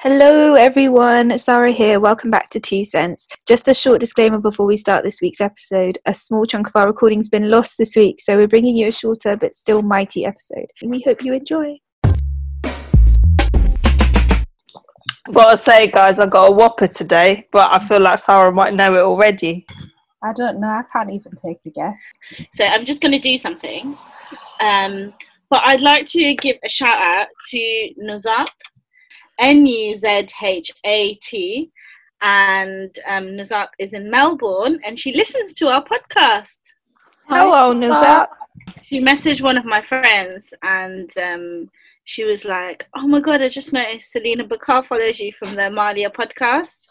Hello, everyone. Sara here. Welcome back to Two Sense. Just a short disclaimer before we start this week's episode. A small chunk of our recording's been lost this week, so we're bringing you a shorter but still mighty episode. We hope you enjoy. Gotta say, guys, I got a whopper today, but I feel like Sara might know it already. I don't know. I can't even take a guess. So I'm just going to do something. Um, but I'd like to give a shout out to Nuzhat, N U Z H A T. And um, Nuzhat is in Melbourne and she listens to our podcast. Hello, Nuzhat. She messaged one of my friends and um, she was like, "Oh my god, I just noticed Selina Bakar follows you from the Amaliah podcast."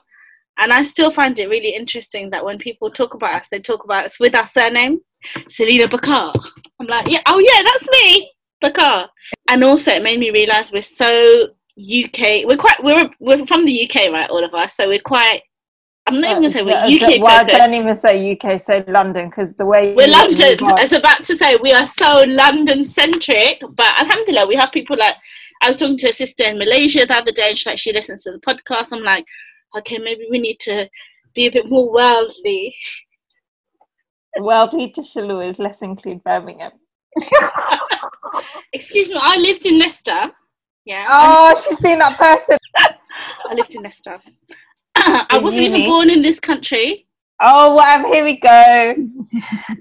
And I still find it really interesting that when people talk about us, they talk about us with our surname, Selina Bakar. I'm like, yeah, oh yeah, that's me, Bakar. And also, it made me realize we're so UK. We're quite. We're we're from the UK, right? All of us. So we're quite. I'm not even gonna say we're Uh, UK Well, focused. don't even say UK, say London, because the way We're London. I was about to say we are so London centric, but Alhamdulillah, we have people like I was talking to a sister in Malaysia the other day, and she's like she listens to the podcast. I'm like, okay, maybe we need to be a bit more worldly. Well, Peter Shalou let's include Birmingham. Excuse me, I lived in Leicester. Yeah, Oh, she's been that person. I lived in Leicester. I wasn't even born in this country. Oh, whatever. Here we go.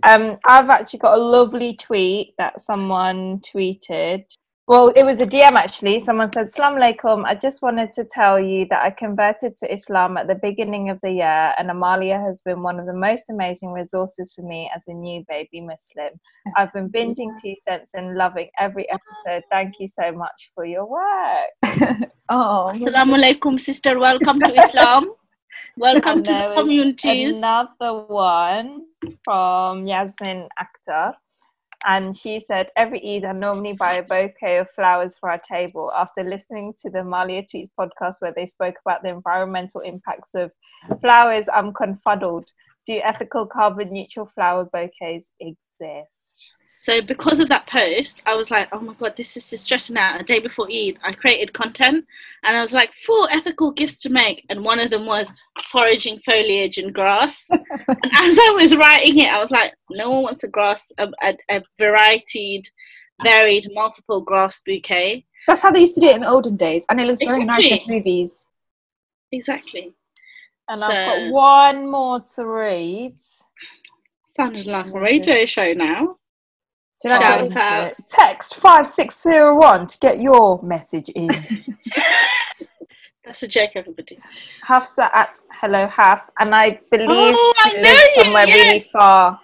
Um, I've actually got a lovely tweet that someone tweeted. Well, it was a DM actually. Someone said, Assalamu alaikum. I just wanted to tell you that I converted to Islam at the beginning of the year, and Amaliah has been one of the most amazing resources for me as a new baby Muslim. I've been binging Two Sense and loving every episode. Thank you so much for your work. Oh, Assalamu alaikum, sister. Welcome to Islam. Welcome And to the was communities. Another one from Yasmin Akhtar. And she said, Every Eid, I normally buy a bouquet of flowers for our table. After listening to the Amaliah Tweets podcast where they spoke about the environmental impacts of flowers, I'm confuddled. Do ethical carbon neutral flower bouquets exist? So because of that post, I was like, oh my god, this is just stressing out. A day before Eid, I created content, and I was like, four ethical gifts to make, and one of them was foraging foliage and grass. and as I was writing it, I was like, no one wants a grass, a, a, a varied, varied, multiple grass bouquet. that's how they used to do it in the olden days, and it looks very nice in movies. Exactly. And So- I've got one more to read. Sounded like a radio show now. Do you know Shout out. Text 5601 to get your message in. That's a joke, everybody. Hafsa at Hello Half, and I believe Oh, I she know lives you, somewhere really far.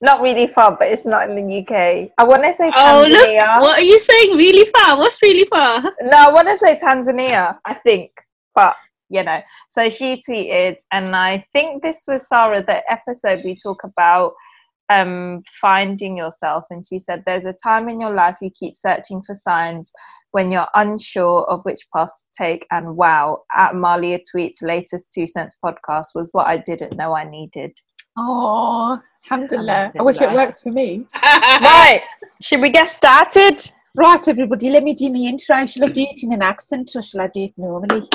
Not really far, but it's not in the UK. I want to say Oh, look, Tanzania. what are you saying? Really far? What's really far? No, I want to say Tanzania, I think, but you know. So she tweeted, and I think this was Sara, the episode we talk about um, finding yourself. And she said, There's a time in your life you keep searching for signs when you're unsure of which path to take. And wow, at Amaliah Tweet's latest Two Sense podcast was what I didn't know I needed. Oh, alhamdulillah. I wish it worked for me. right, should we get started? Right, everybody, let me do my intro. Shall I do it in an accent or shall I do it normally?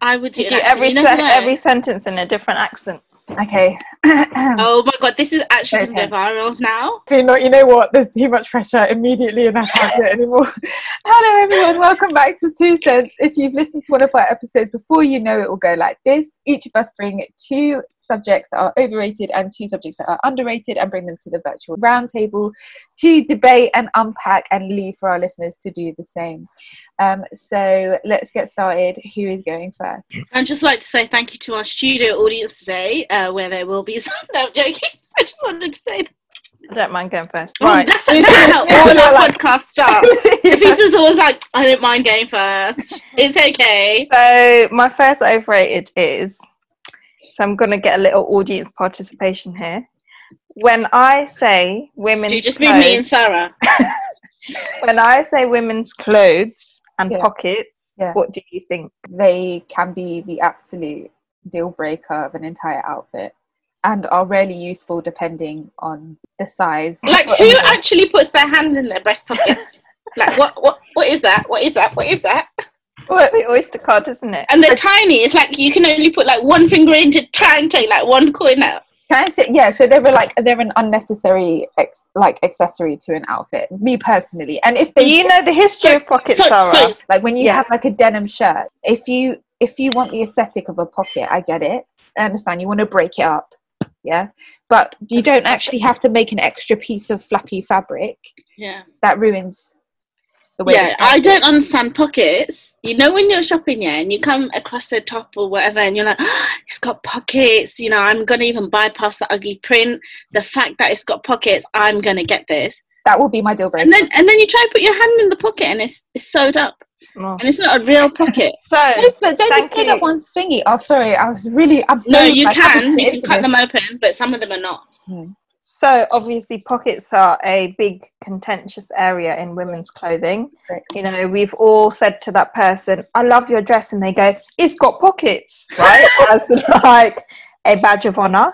I would do, do every, You se- every sentence in a different accent. Okay. Oh my god, this is actually going Okay. viral now. you know, you know what? There's too much pressure immediately, and I can't do it anymore. Hello, everyone. Welcome back to Two Sense. If you've listened to one of our episodes before, you know it will go like this. Each of us bring two subjects that are overrated and two subjects that are underrated and bring them to the virtual roundtable to debate and unpack and leave for our listeners to do the same. Um, so let's get started. Who is going first? I'd just like to say thank you to our studio audience today, uh, where there will be some. No, I'm joking. I just wanted to say that. I don't mind going first. Right. that's, that's how all our Like- podcasts start. Nafisa's always like, I don't mind going first. It's okay. So my first overrated is so I'm gonna get a little audience participation here. When I say women's Do you just mean me and clothes, Sara? when I say women's clothes and Yeah. pockets, Yeah. what do you think? They can be the absolute deal breaker of an entire outfit and are rarely useful depending on the size. Like, who actually puts their hands in their breast pockets? Like, what, what, what is that? What is that? What is that? Well, the oyster card, isn't it? And they're tiny. It's like you can only put like one finger in to try and take like one coin out. Can I say, yeah, so they were like they're an unnecessary ex, like accessory to an outfit. Me personally, and if they you know the history of pockets, So, Sara? so like when you Yeah. have like a denim shirt, if you if you want the aesthetic of a pocket, I get it. I understand you want to break it up, yeah, but you don't actually have to make an extra piece of flappy fabric yeah. that ruins the way. Yeah, the I don't understand pockets. You know, when you're shopping, yeah, and you come across the top or whatever, and you're like, it's got pockets. You know, I'm gonna even bypass the ugly print. The fact that it's got pockets, I'm gonna get this. That will be my deal breaker. And then, and then you try to put your hand in the pocket, and it's it's sewed up, Small. and it's not a real pocket. So No, but don't just say up one one's thingy. Oh, sorry, I was really. I'm No, you like, can. You can cut them open, but some of them are not. Hmm. So obviously, pockets are a big contentious area in women's clothing. Correct. You know, we've all said to that person, "I love your dress," and they go, "It's got pockets," right? As like a badge of honor.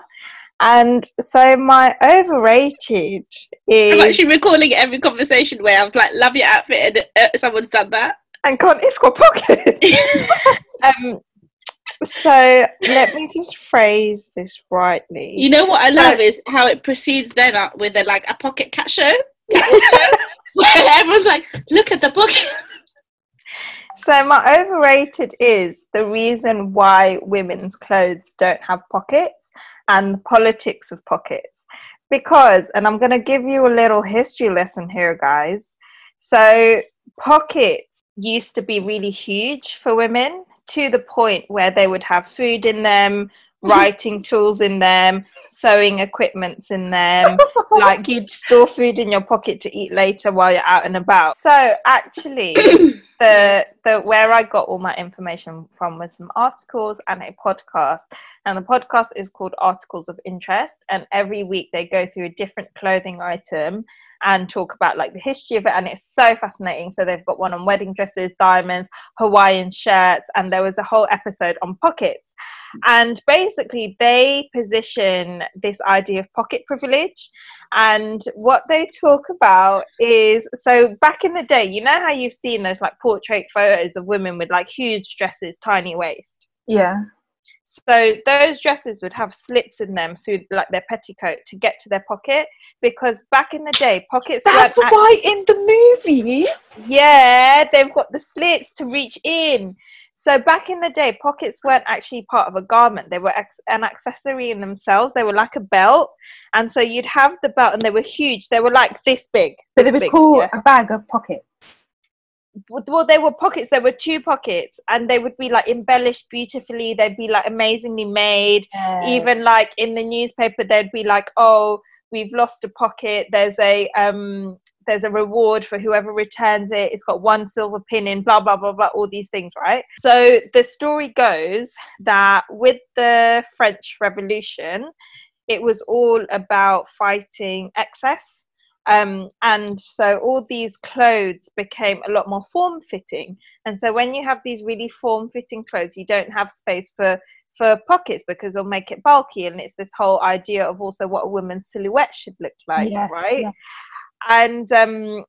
And so my overrated is I'm actually recalling every conversation where I've like, love your outfit, and uh, someone's done that. and can't it's got pockets. um, so let me just phrase this rightly. You know what I love is how it proceeds then up with a, like a pocket cat show. Catwalk show, where everyone's like, look at the pocket. So my overrated is the reason why women's clothes don't have pockets and the politics of pockets. Because, and I'm going to give you a little history lesson here, guys. So pockets used to be really huge for women to the point where they would have food in them, writing tools in them, sewing equipments in them. like you'd store food in your pocket to eat later while you're out and about. So actually, the the where I got all my information from was some articles and a podcast. And the podcast is called Articles of Interest. And every week they go through a different clothing item and talk about like the history of it. And it's so fascinating. So they've got one on wedding dresses, diamonds, Hawaiian shirts, and there was a whole episode on pockets. And basically, they position this idea of pocket privilege. And what they talk about is so back in the day, you know how you've seen those like portrait photos of women with like huge dresses, tiny waist. Yeah. So those dresses would have slits in them through like their petticoat to get to their pocket because back in the day, pockets That's act- why in the movies. yeah, they've got the slits to reach in. So back in the day, pockets weren't actually part of a garment; they were ex- an accessory in themselves. They were like a belt, and so you'd have the belt, and they were huge. They were like this big. So this they would big, call yeah. a bag a pocket. Well, they were pockets. There were two pockets, and they would be like embellished beautifully. They'd be like amazingly made. Even like in the newspaper, they'd be like, "Oh, we've lost a pocket. There's a um, there's a reward for whoever returns it. It's got one silver pin in. Blah blah blah blah. All these things, right? So the story goes that with the French Revolution, it was all about fighting excess. Um, and so all these clothes became a lot more form fitting. And so when you have these really form fitting clothes, you don't have space for for pockets because they'll make it bulky. And it's this whole idea of also what a woman's silhouette should look like, Yeah, right? yeah. And um,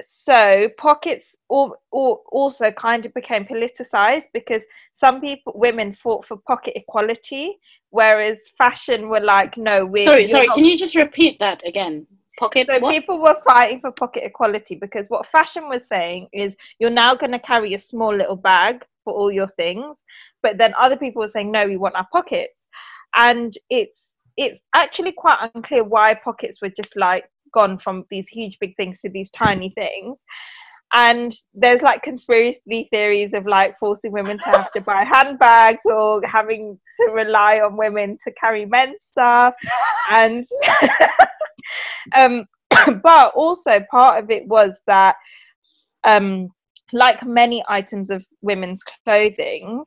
so pockets al- al- also kind of became politicized because some people women fought for pocket equality whereas fashion were like no we're Sorry, sorry. not- Can you just repeat that again? Pocket. so what? people were fighting for pocket equality because what fashion was saying is you're now going to carry a small little bag for all your things but then other people were saying no we want our pockets and it's it's actually quite unclear why pockets were just like gone from these huge big things to these tiny things. And there's like conspiracy theories of like forcing women to have to buy handbags or having to rely on women to carry men's stuff. And um but also part of it was that um like many items of women's clothing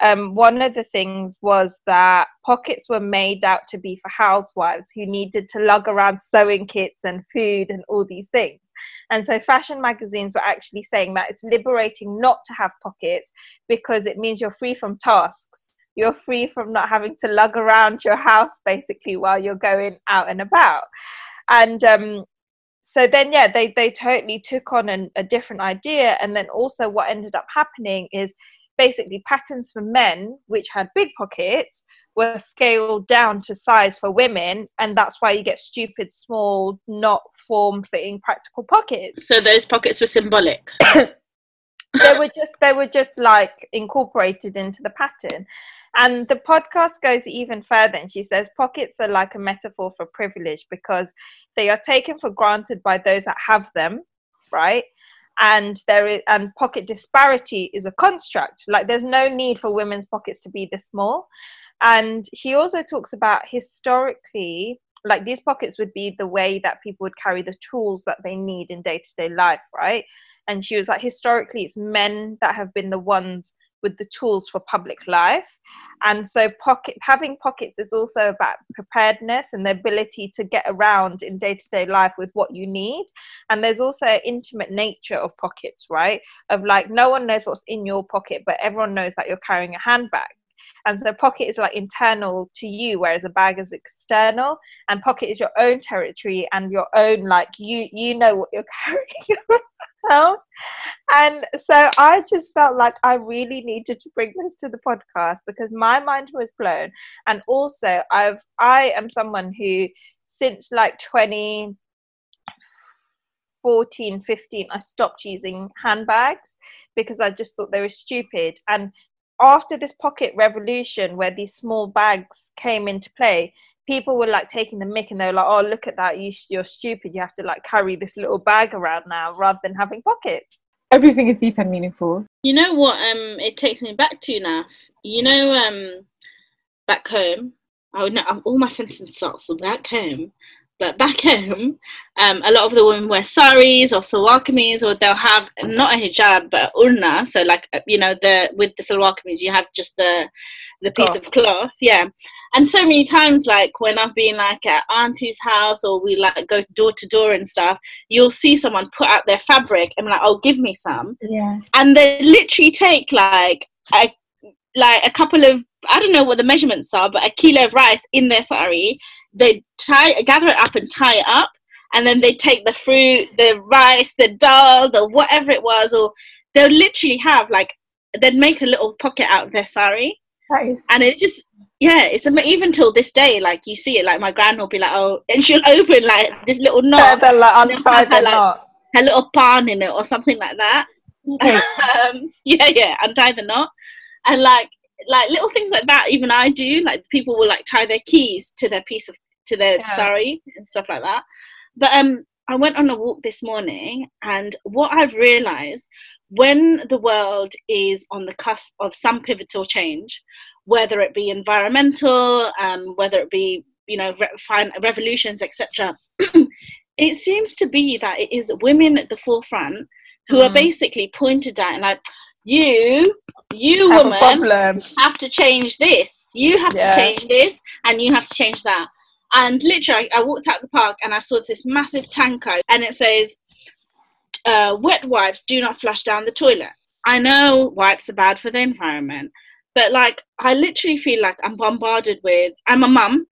um, one of the things was that pockets were made out to be for housewives who needed to lug around sewing kits and food and all these things. And so fashion magazines were actually saying that it's liberating not to have pockets because it means you're free from tasks. You're free from not having to lug around your house basically while you're going out and about. And um, so then yeah they they totally took on an, a different idea and then also what ended up happening is basically patterns for men which had big pockets were scaled down to size for women and that's why you get stupid small not form fitting practical pockets. So those pockets were symbolic? They were just they were just like incorporated into the pattern. And the podcast goes even further and she says pockets are like a metaphor for privilege because they are taken for granted by those that have them right and there is and pocket disparity is a construct. Like there's no need for women's pockets to be this small. And she also talks about historically like these pockets would be the way that people would carry the tools that they need in day-to-day life right? And she was like historically it's men that have been the ones with the tools for public life. And so pocket having pockets is also about preparedness and the ability to get around in day-to-day life with what you need. And there's also an intimate nature of pockets right? Of like no one knows what's in your pocket but everyone knows that you're carrying a handbag. And so pocket is like internal to you whereas a bag is external. And pocket is your own territory and your own like you you know what you're carrying around and so i just felt like i really needed to bring this to the podcast because my mind was blown. And also i've i am someone who since like 20 14 15 i stopped using handbags because i just thought they were stupid. And after this pocket revolution where these small bags came into play people were like taking the mick and they were like oh look at that. You, you're stupid. You have to like carry this little bag around now rather than having pockets. Everything is deep and meaningful. You know what um it takes me back to now. You know um back home i would know all my sentences starts with back home but back home, um, a lot of the women wear saris or salwar kameez, or they'll have not a hijab but urna. So, like uh, you know, the with the salwar kameez, you have just the the piece of cloth, yeah. And so many times, like when I've been like at auntie's house, or we like go door to door and stuff, you'll see someone put out their fabric and like, "Oh, give me some," yeah. And they literally take like a like a couple of I don't know what the measurements are, but a kilo of rice in their sari. They tie, gather it up and tie it up, and then they take the fruit, the rice, the dal, the whatever it was, or they'll literally have like they'd make a little pocket out of their sari. Nice. And it's just yeah, it's even till this day, like you see it, like my grand will be like, oh, and she'll open like this little knot, yeah, like, untie the her, knot. Like, her little pan in it or something like that. Okay. um, yeah, yeah, untie the knot, and like like little things like that even i do like people will like tie their keys to their piece of to their yeah. sari and stuff like that but um i went on a walk this morning and what i've realized when the world is on the cusp of some pivotal change whether it be environmental um, whether it be you know re- revolutions etc it seems to be that it is women at the forefront who mm. are basically pointed at and like you you have woman have to change this you have yeah. to change this and you have to change that and literally i walked out the park and i saw this massive tanko and it says uh, wet wipes do not flush down the toilet. I know wipes are bad for the environment but like i literally feel like i'm bombarded with i'm a mum.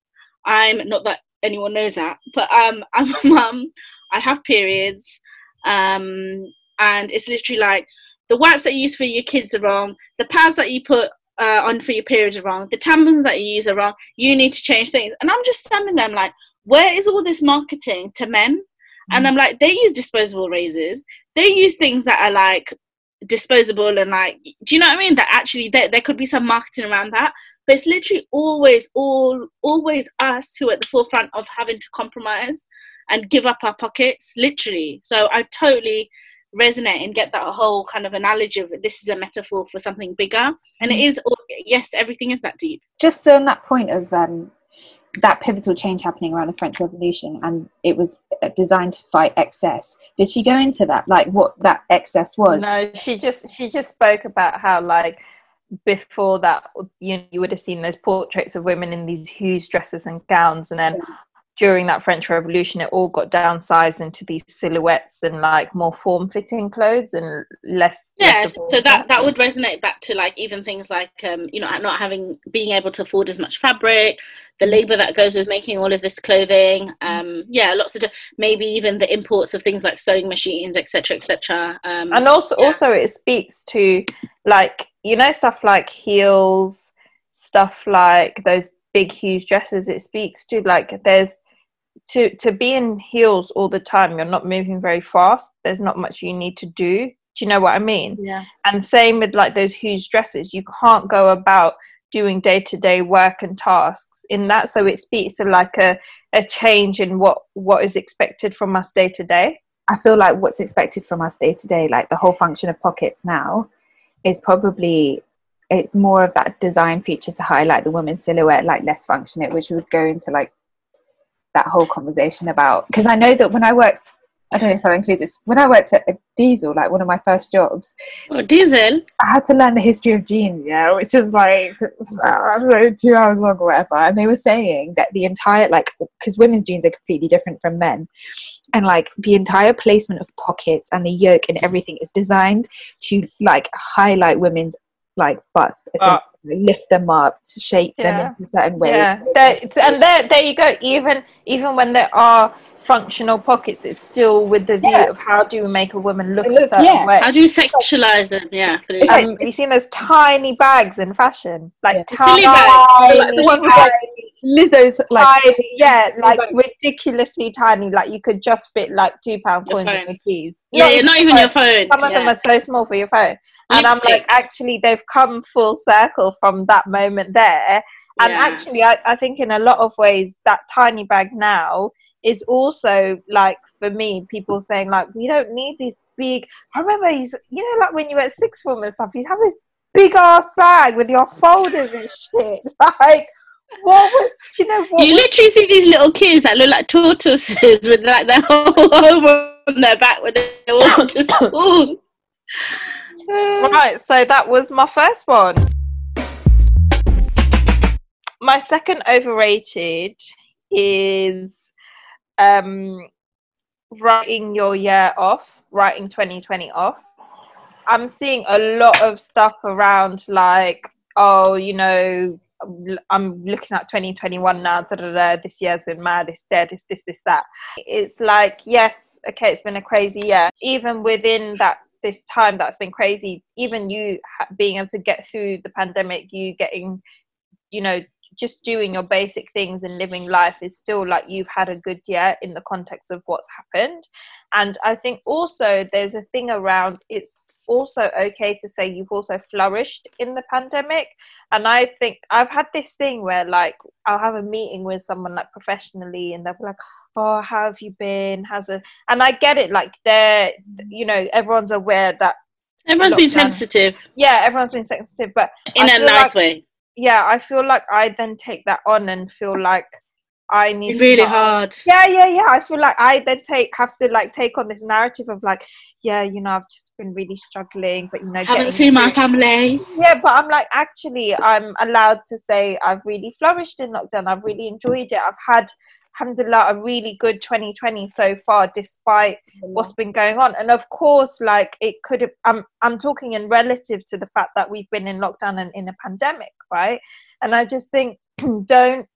I'm not that anyone knows that but um i'm a mum. I have periods um and it's literally like the wipes that you use for your kids are wrong, the pads that you put uh, on for your period are wrong, the tampons that you use are wrong, you need to change things. And I'm just standing there, I'm like, where is all this marketing to men? Mm. And I'm like, they use disposable razors, they use things that are like disposable and like do you know what I mean? That actually there there could be some marketing around that. But it's literally always all always us who are at the forefront of having to compromise and give up our pockets, literally. So I totally resonate and get that whole kind of analogy of this is a metaphor for something bigger. And it is yes, everything is that deep. Just on that point of um, that pivotal change happening around the French Revolution, and it was uh, designed to fight excess. Did she go into that, like what that excess was? No, she just she just spoke about how like before that you you would have seen those portraits of women in these huge dresses and gowns, and then during that French Revolution, it all got downsized into these silhouettes and like more form-fitting clothes and less. Yeah, less so that that would resonate back to like even things like um, you know not having being able to afford as much fabric, the mm-hmm. labor that goes with making all of this clothing. Um, yeah, lots of maybe even the imports of things like sewing machines, etc., etc. Um, and also, yeah. also it speaks to like you know stuff like heels, stuff like those big huge dresses it speaks to like there's to to be in heels all the time you're not moving very fast there's not much you need to do. Do you know what i mean? Yeah. And same with like those huge dresses you can't go about doing day-to-day work and tasks in that so it speaks to like a, a change in what what is expected from us day to day i feel like what's expected from us day to day like the whole function of pockets now is probably it's more of that design feature to highlight the woman's silhouette, like less functionate, which would go into like that whole conversation about because I know that when I worked I don't know if I'll include this. When I worked at a Diesel, like one of my first jobs, oh, Diesel, I had to learn the history of jeans, yeah, which is like I two hours long or whatever. And they were saying that the entire like because women's jeans are completely different from men, and like the entire placement of pockets and the yoke and everything is designed to like highlight women's like butts, uh, lift them up, shape yeah. them in a certain way. Yeah, and there, there you go. Even even when there are functional pockets, it's still with the view yeah. of how do we make a woman look, look a certain yeah. way. How do you sexualize them? Yeah. Um, have you seen those tiny bags in fashion? Like yeah. tiny, tiny bags. Lizzo's like tiny, yeah, like ridiculously tiny. Like you could just fit like two pound coins in the keys. Yeah, not, not even your phone. Some of them are so small for your phone. And Lipstick. I'm like, actually, they've come full circle from that moment there. And yeah. actually, I, I think in a lot of ways, that tiny bag now is also like for me, people saying like, we don't need these big. I remember you, you know, like when you were at sixth form and stuff, you have this big ass bag with your folders and shit. Like, what was you know what you was, literally see these little kids that look like tortoises with like their whole on their back when they walk to school. Right so that was my first one. My second overrated is um writing your year off writing 2020 off. I'm seeing a lot of stuff around like oh you know I'm looking at 2021 now. Da, da, da, this year's been mad. It's dead. It's this, this, that. It's like yes, okay, it's been a crazy year. Even within that this time that's been crazy, even you being able to get through the pandemic, you getting, you know, just doing your basic things and living life is still like you've had a good year in the context of what's happened. And I think also there's a thing around it's also okay to say you've also flourished in the pandemic. And I think I've had this thing where like I'll have a meeting with someone like professionally and they'll be like, Oh, how have you been? How's it and I get it, like they're you know, everyone's aware that Everyone's been sensitive. Yeah, everyone's been sensitive, but in I a nice like, way. Yeah, I feel like I then take that on and feel like I need it's really hard. Yeah, yeah, yeah. I feel like I then take have to like take on this narrative of like, yeah, you know, I've just been really struggling, but you know, haven't seen my family. Yeah, but I'm like, actually, I'm allowed to say I've really flourished in lockdown. I've really enjoyed it. I've had alhamdulillah a really good 2020 so far despite mm. what's been going on and of course like it could have i'm i'm talking in relative to the fact that we've been in lockdown and in a pandemic right and i just think don't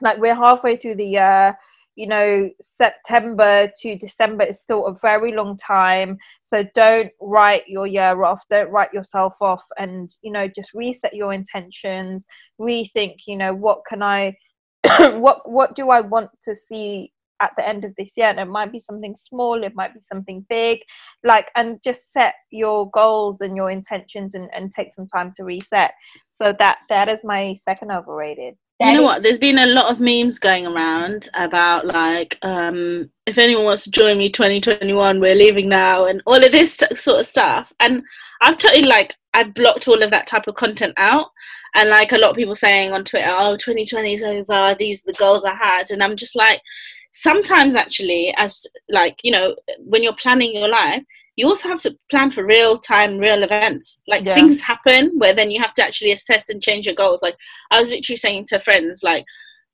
like we're halfway through the year you know september to december is still a very long time. So don't write your year off don't write yourself off and you know just reset your intentions. Rethink you know what can i what what do i want to see at the end of this year and it might be something small it might be something big like and just set your goals and your intentions and, and take some time to reset. So that that is my second overrated. You know what? There's been a lot of memes going around about like um if anyone wants to join me 2021 we're leaving now and all of this t- sort of stuff. And i've totally like i blocked all of that type of content out and like a lot of people saying on twitter oh 2020 is over these are the goals i had and i'm just like sometimes actually as like you know when you're planning your life you also have to plan for real time real events. Like Yeah. things happen where then you have to actually assess and change your goals. Like i was literally saying to friends like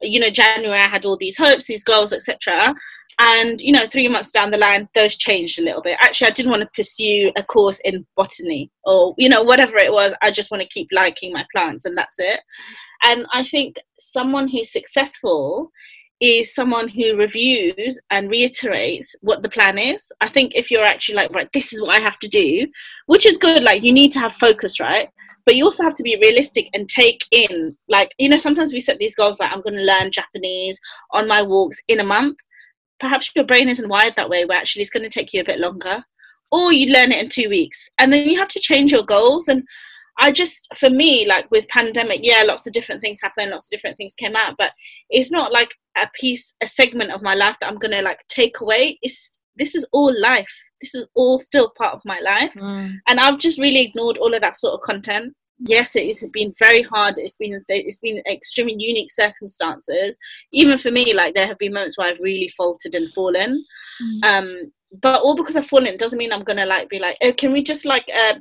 you know january i had all these hopes these goals etc and you know three months down the line those changed a little bit. Actually i didn't want to pursue a course in botany or you know whatever it was. I just want to keep liking my plants and that's it. And i think someone who's successful is someone who reviews and reiterates what the plan is. I think if you're actually like, right, this is what I have to do, which is good, like you need to have focus, right? But you also have to be realistic and take in, like, you know, sometimes we set these goals like, I'm going to learn Japanese on my walks in a month. Perhaps your brain isn't wired that way, where actually it's going to take you a bit longer. Or you learn it in two weeks. And then you have to change your goals. And I just, for me, like with pandemic, yeah, lots of different things happened, lots of different things came out, but it's not like a piece, a segment of my life that I'm gonna like take away. It's this is all life. This is all still part of my life, and I've just really ignored all of that sort of content. Yes, it has been very hard. It's been it's been extremely unique circumstances. Even for me, like there have been moments where I've really faltered and fallen. Um, but all because I've fallen doesn't mean I'm gonna like be like, oh, can we just like uh,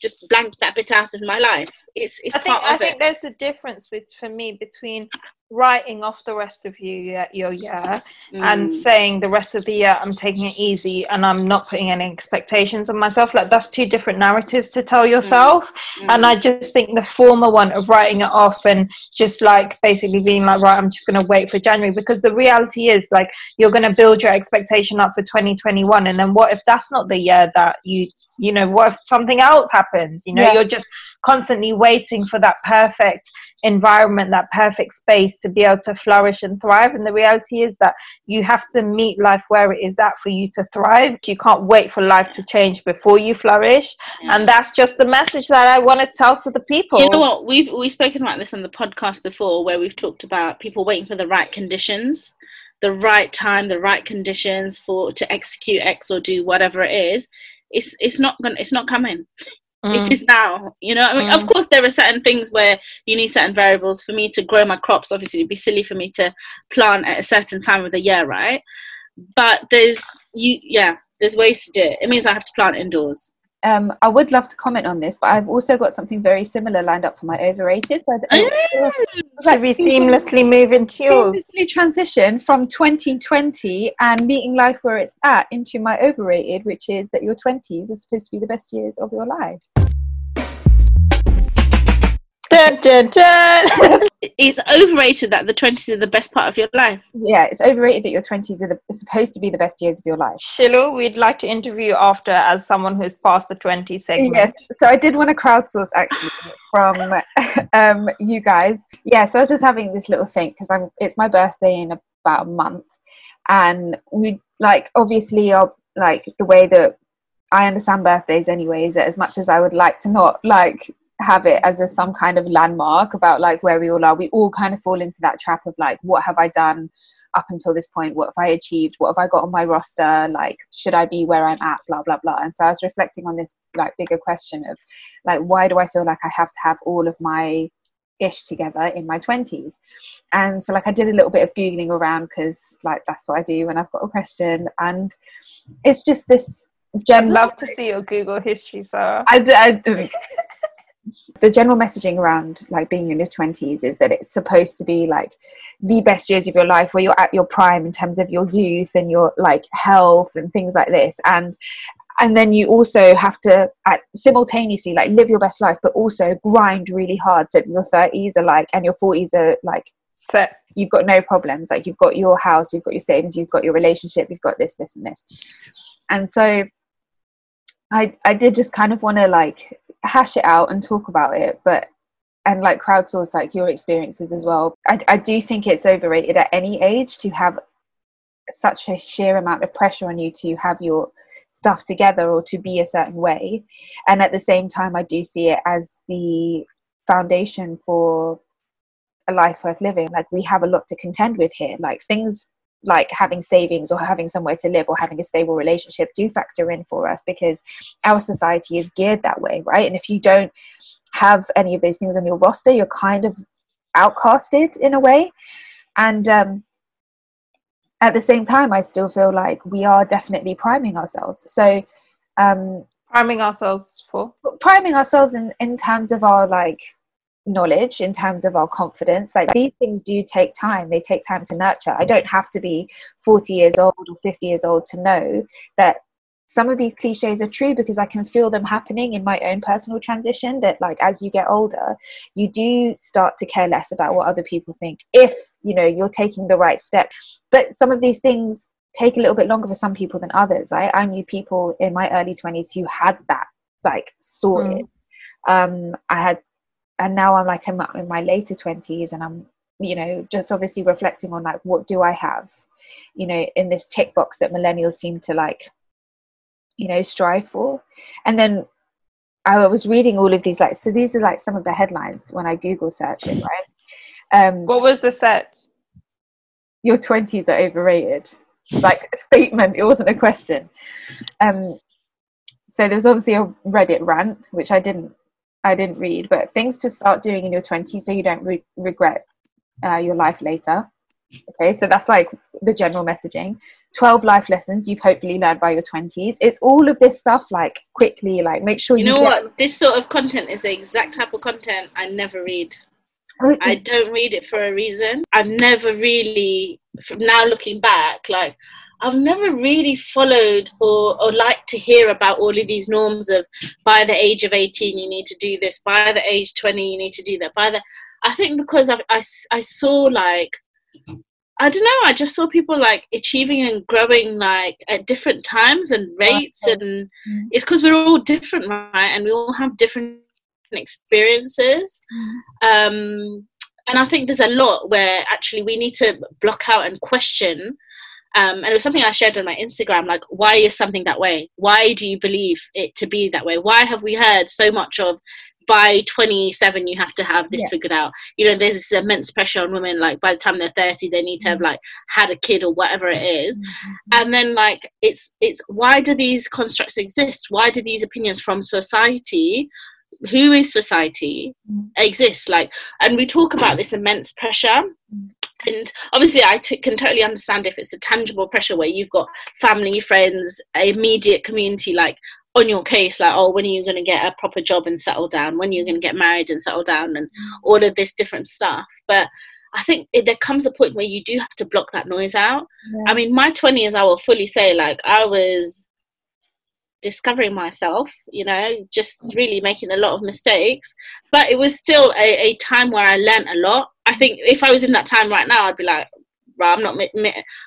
just blank that bit out of my life? It's it's I think part I of think it. there's a difference with for me between writing off the rest of your your year and Mm. saying the rest of the year I'm taking it easy and I'm not putting any expectations on myself. Like that's two different narratives to tell yourself. And Mm. I just think the former one of writing it off and just like basically being like, right, I'm just going to wait for January because the reality is like you're going to build your expectation up for 2021. And then what if that's not the year that you, you know, what if something else happens? You know, Yeah. you're just constantly waiting for that perfect environment, that perfect space to be able to flourish and thrive. And the reality is that you have to meet life where it is at for you to thrive. You can't wait for life to change before you flourish. And that's just the message that I want to tell to the people. You know what? We've we've spoken about this on the podcast before, where we've talked about people waiting for the right conditions, the right time, the right conditions for to execute X or do whatever it is. It's it's not gonna it's not coming. Mm. It is now. You know, I mean, of course, there are certain things where you need certain variables for me to grow my crops. Obviously, it'd be silly for me to plant at a certain time of the year, right? But there's you, yeah, there's ways to do it. It means I have to plant indoors. Um, I would love to comment on this, but I've also got something very similar lined up for my overrated. So I- Should we seamlessly move into yours? seamlessly transition from 2020 and meeting life where it's at into my overrated, which is that your 20s are supposed to be the best years of your life. Dun, dun, dun. It's overrated that the twenties are the best part of your life. Yeah, it's overrated that your 20s are, the, are supposed to be the best years of your life. Shiloh, we'd like to interview you after as someone who's past the 20 segment. Yes, so I did want to crowdsource actually from um, you guys. Yeah, so I was just having this little think because I'm it's my birthday in about a month, and we like obviously are like the way that I understand birthdays anyway is that as much as I would like to not like have it as a some kind of landmark about like where we all are, we all kind of fall into that trap of like what have I done up until this point? What have i achieved? What have i got on my roster? Like should i be where i'm at? Blah blah blah. And so i was reflecting on this like bigger question of like why do i feel like i have to have all of my ish together in my 20s and so like i did a little bit of googling around because like that's what i do when i've got a question. And it's just this I'd love to see your Google history, Sara. I, I the general messaging around like being in your 20s is that it's supposed to be like the best years of your life where you're at your prime in terms of your youth and your like health and things like this. And and then you also have to simultaneously like live your best life but also grind really hard so your 30s are like and your 40s are like So, you've got no problems. Like you've got your house you've got your savings you've got your relationship you've got this this and this. And so i i did just kind of want to like hash it out and talk about it but and like crowdsource like your experiences as well. I, I do think it's overrated at any age to have such a sheer amount of pressure on you to have your stuff together or to be a certain way. And at the same time i do see it as the foundation for a life worth living. Like we have a lot to contend with here. Like things like having savings or having somewhere to live or having a stable relationship do factor in for us because our society is geared that way right? And if you don't have any of those things on your roster you're kind of outcasted in a way. And um, at the same time i still feel like we are definitely priming ourselves. So um, priming ourselves for? priming ourselves in, in terms of our like knowledge in terms of our confidence. Like these things do take time. They take time to nurture. I don't have to be 40 years old or 50 years old to know that some of these cliches are true because i can feel them happening in my own personal transition that like as you get older you do start to care less about what other people think if you know you're taking the right step. But some of these things take a little bit longer for some people than others. I, I knew people in my early 20s who had that like sorted. Mm. um i had and now i'm like i'm in my later 20s and i'm you know just obviously reflecting on like what do i have you know in this tick box that millennials seem to like you know strive for. And then i was reading all of these like so these are like some of the headlines when i google search it right? Um what was the set? your 20s are overrated. Like a statement it wasn't a question. Um so there was obviously a reddit rant which i didn't I didn't read, but things to start doing in your 20s so you don't re- regret uh, your life later. Okay, so that's like the general messaging. 12 life lessons you've hopefully learned by your 20s. It's all of this stuff, like quickly, like make sure you, you know get- what? This sort of content is the exact type of content I never read. Oh, I don't read it for a reason. I've never really, from now looking back, like I've never really followed or, or liked to hear about all of these norms of by the age of 18 you need to do this, by the age 20 you need to do that. By the, I think because I, I, I saw like, I don't know, I just saw people like achieving and growing like at different times and rates, and mm-hmm. it's because we're all different, right? And we all have different experiences. Mm-hmm. Um, and I think there's a lot where actually we need to block out and question um, and it was something I shared on my Instagram, like, why is something that way? Why do you believe it to be that way? Why have we heard so much of by 27 you have to have this yeah. figured out you know there's this immense pressure on women like by the time they're 30 they need to have mm-hmm. like had a kid or whatever it is. Mm-hmm. and then like it's it's why do these constructs exist why do these opinions from society who is society mm. exist like and we talk about this immense pressure mm. And obviously I t- can totally understand if it's a tangible pressure where you've got family friends immediate community like on your case like oh when are you going to get a proper job and settle down when are you going to get married and settle down and all of this different stuff but I think it, there comes a point where you do have to block that noise out. Yeah. I mean, my 20s, I will fully say, like, I was discovering myself, you know, just really making a lot of mistakes. But it was still a, a time where I learned a lot. I think if I was in that time right now, I'd be like, I'm not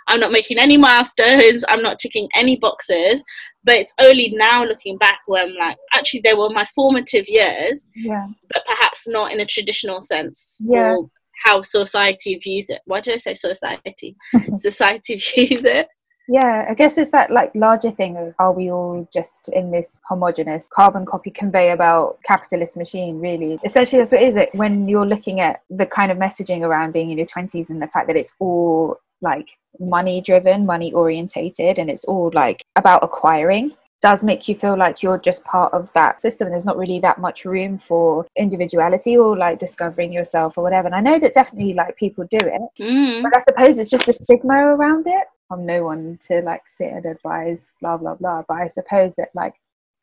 I'm not making any milestones. I'm not ticking any boxes. But it's only now looking back where I'm like, actually, they were my formative years. Yeah. But perhaps not in a traditional sense. Yeah. how society views it. Why did I say society? society views it yeah i guess it's that like larger thing of are we all just in this homogenous carbon copy conveyor belt capitalist machine really? Essentially that's what is. It when you're looking at the kind of messaging around being in your 20s and the fact that it's all like money driven money orientated and it's all like about acquiring does make you feel like you're just part of that system and there's not really that much room for individuality or like discovering yourself or whatever. And i know that definitely like people do it mm. but i suppose it's just the stigma around it i'm no one to like sit and advise blah blah blah. But i suppose that like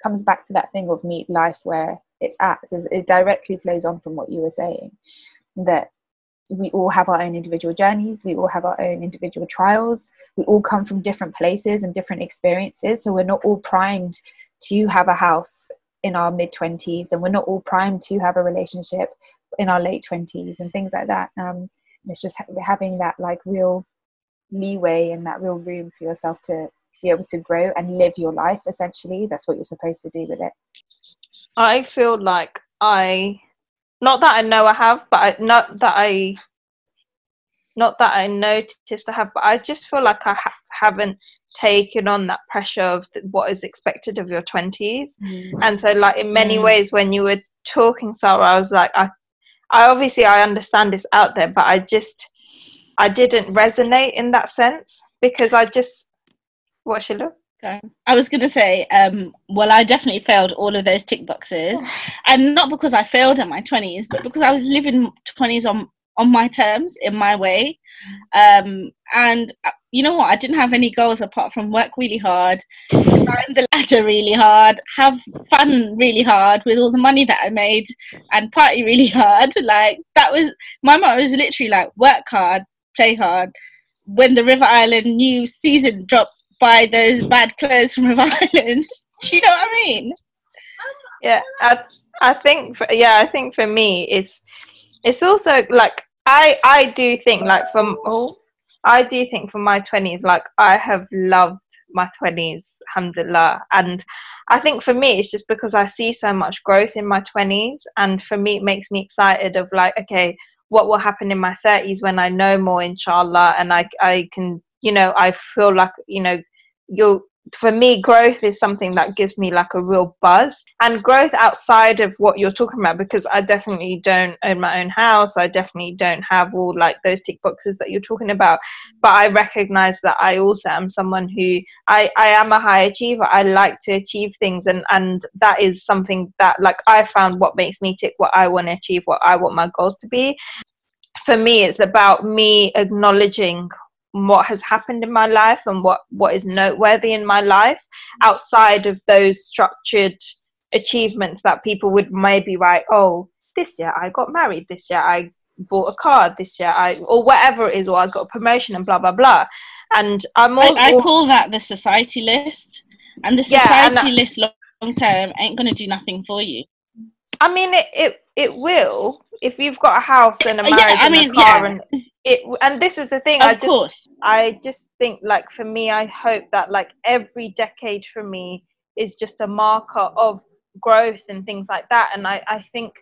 comes back to that thing of meet life where it's at. So it directly flows on from what you were saying that we all have our own individual journeys. We all have our own individual trials. We all come from different places and different experiences. So we're not all primed to have a house in our mid 20s and we're not all primed to have a relationship in our late 20s and things like that. Um, it's just having that like real leeway and that real room for yourself to be able to grow and live your life essentially that's what you're supposed to do with it i feel like i not that i know i have but I, not that i not that i noticed i have but i just feel like i ha- haven't taken on that pressure of th- what is expected of your 20s Mm. and so like in many Mm. ways when you were talking sara i was like i i obviously i understand it's out there but i just i didn't resonate in that sense because i just what Shiloh? look. I was gonna say, um, well, I definitely failed all of those tick boxes, and not because I failed at my twenties, but because I was living twenties on on my terms, in my way. Um, and uh, you know what? I didn't have any goals apart from work really hard, climb the ladder really hard, have fun really hard with all the money that I made, and party really hard. Like that was my mom was literally like work hard, play hard. When the River Island new season dropped by those bad clothes from River Island. Do you know what I mean? yeah i i think for, yeah i think for me it's it's also like i i do think like from oh i do think for my 20s like i have loved my 20s alhamdulillah and i think for me it's just because i see so much growth in my 20s and for me it makes me excited of like okay what will happen in my 30s when i know more inshallah. And i i can you know i feel like you know you'll for me growth is something that gives me like a real buzz. And growth outside of what you're talking about because i definitely don't own my own house. I definitely don't have all like those tick boxes that you're talking about. But i recognize that i also am someone who i i am a high achiever. I like to achieve things. And and that is something that like i found what makes me tick what i want to achieve what i want my goals to be for me it's about me acknowledging what has happened in my life and what what is noteworthy in my life outside of those structured achievements that people would maybe write oh this year i got married this year i bought a car this year i or whatever it is or i got a promotion and blah blah blah and i'm also I, I call that the society list, and the Yeah, society and that- list long term ain't gonna do nothing for you. I mean, it, it it will if you've got a house and a marriage yeah, I and mean, a car, yeah, and it. And this is the thing. I of just course. I just think like for me, I hope that like every decade for me is just a marker of growth and things like that. And I I think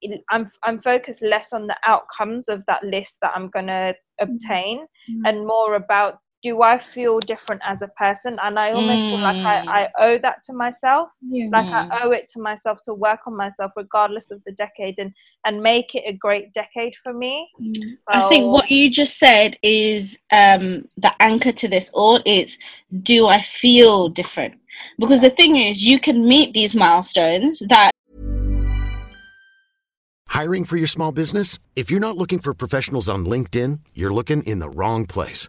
it, I'm I'm focused less on the outcomes of that list that I'm gonna obtain, mm. and more about do I feel different as a person? And I almost feel like Mm. I, I owe that to myself Yeah. like Mm. I owe it to myself to work on myself regardless of the decade and and make it a great decade for me so, I think what you just said is um, the anchor to this all is do I feel different? Because the thing is, you can meet these milestones that Hiring for your small business? If you're not looking for professionals on LinkedIn, you're looking in the wrong place.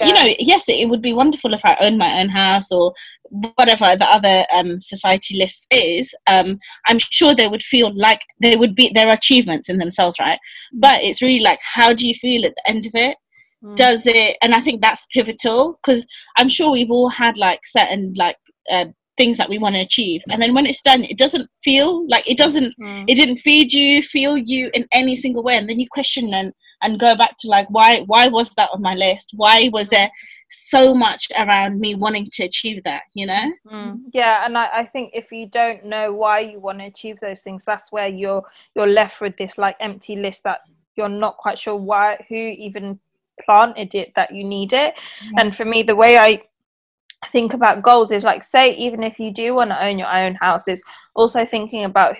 You know, yes, it, would be wonderful if I owned my own house or whatever the other um, society list is. Um, I'm sure they would feel like they would be their achievements in themselves, right? But it's really like, how do you feel at the end of it? Mm. Does it? And I think that's pivotal because I'm sure we've all had like certain like uh, things that we want to achieve, and then when it's done, it doesn't feel like it doesn't. Mm. It didn't feed you, feel you in any single way, and then you question and and go back to like why why was that on my list? Why was there so much around me wanting to achieve that you know? Mm. yeah and I, I think if you don't know why you want to achieve those things that's where you're you're left with this like empty list that you're not quite sure why who even planted it that you need it. And for me the way i think about goals is like say even if you do want to own your own house is also thinking about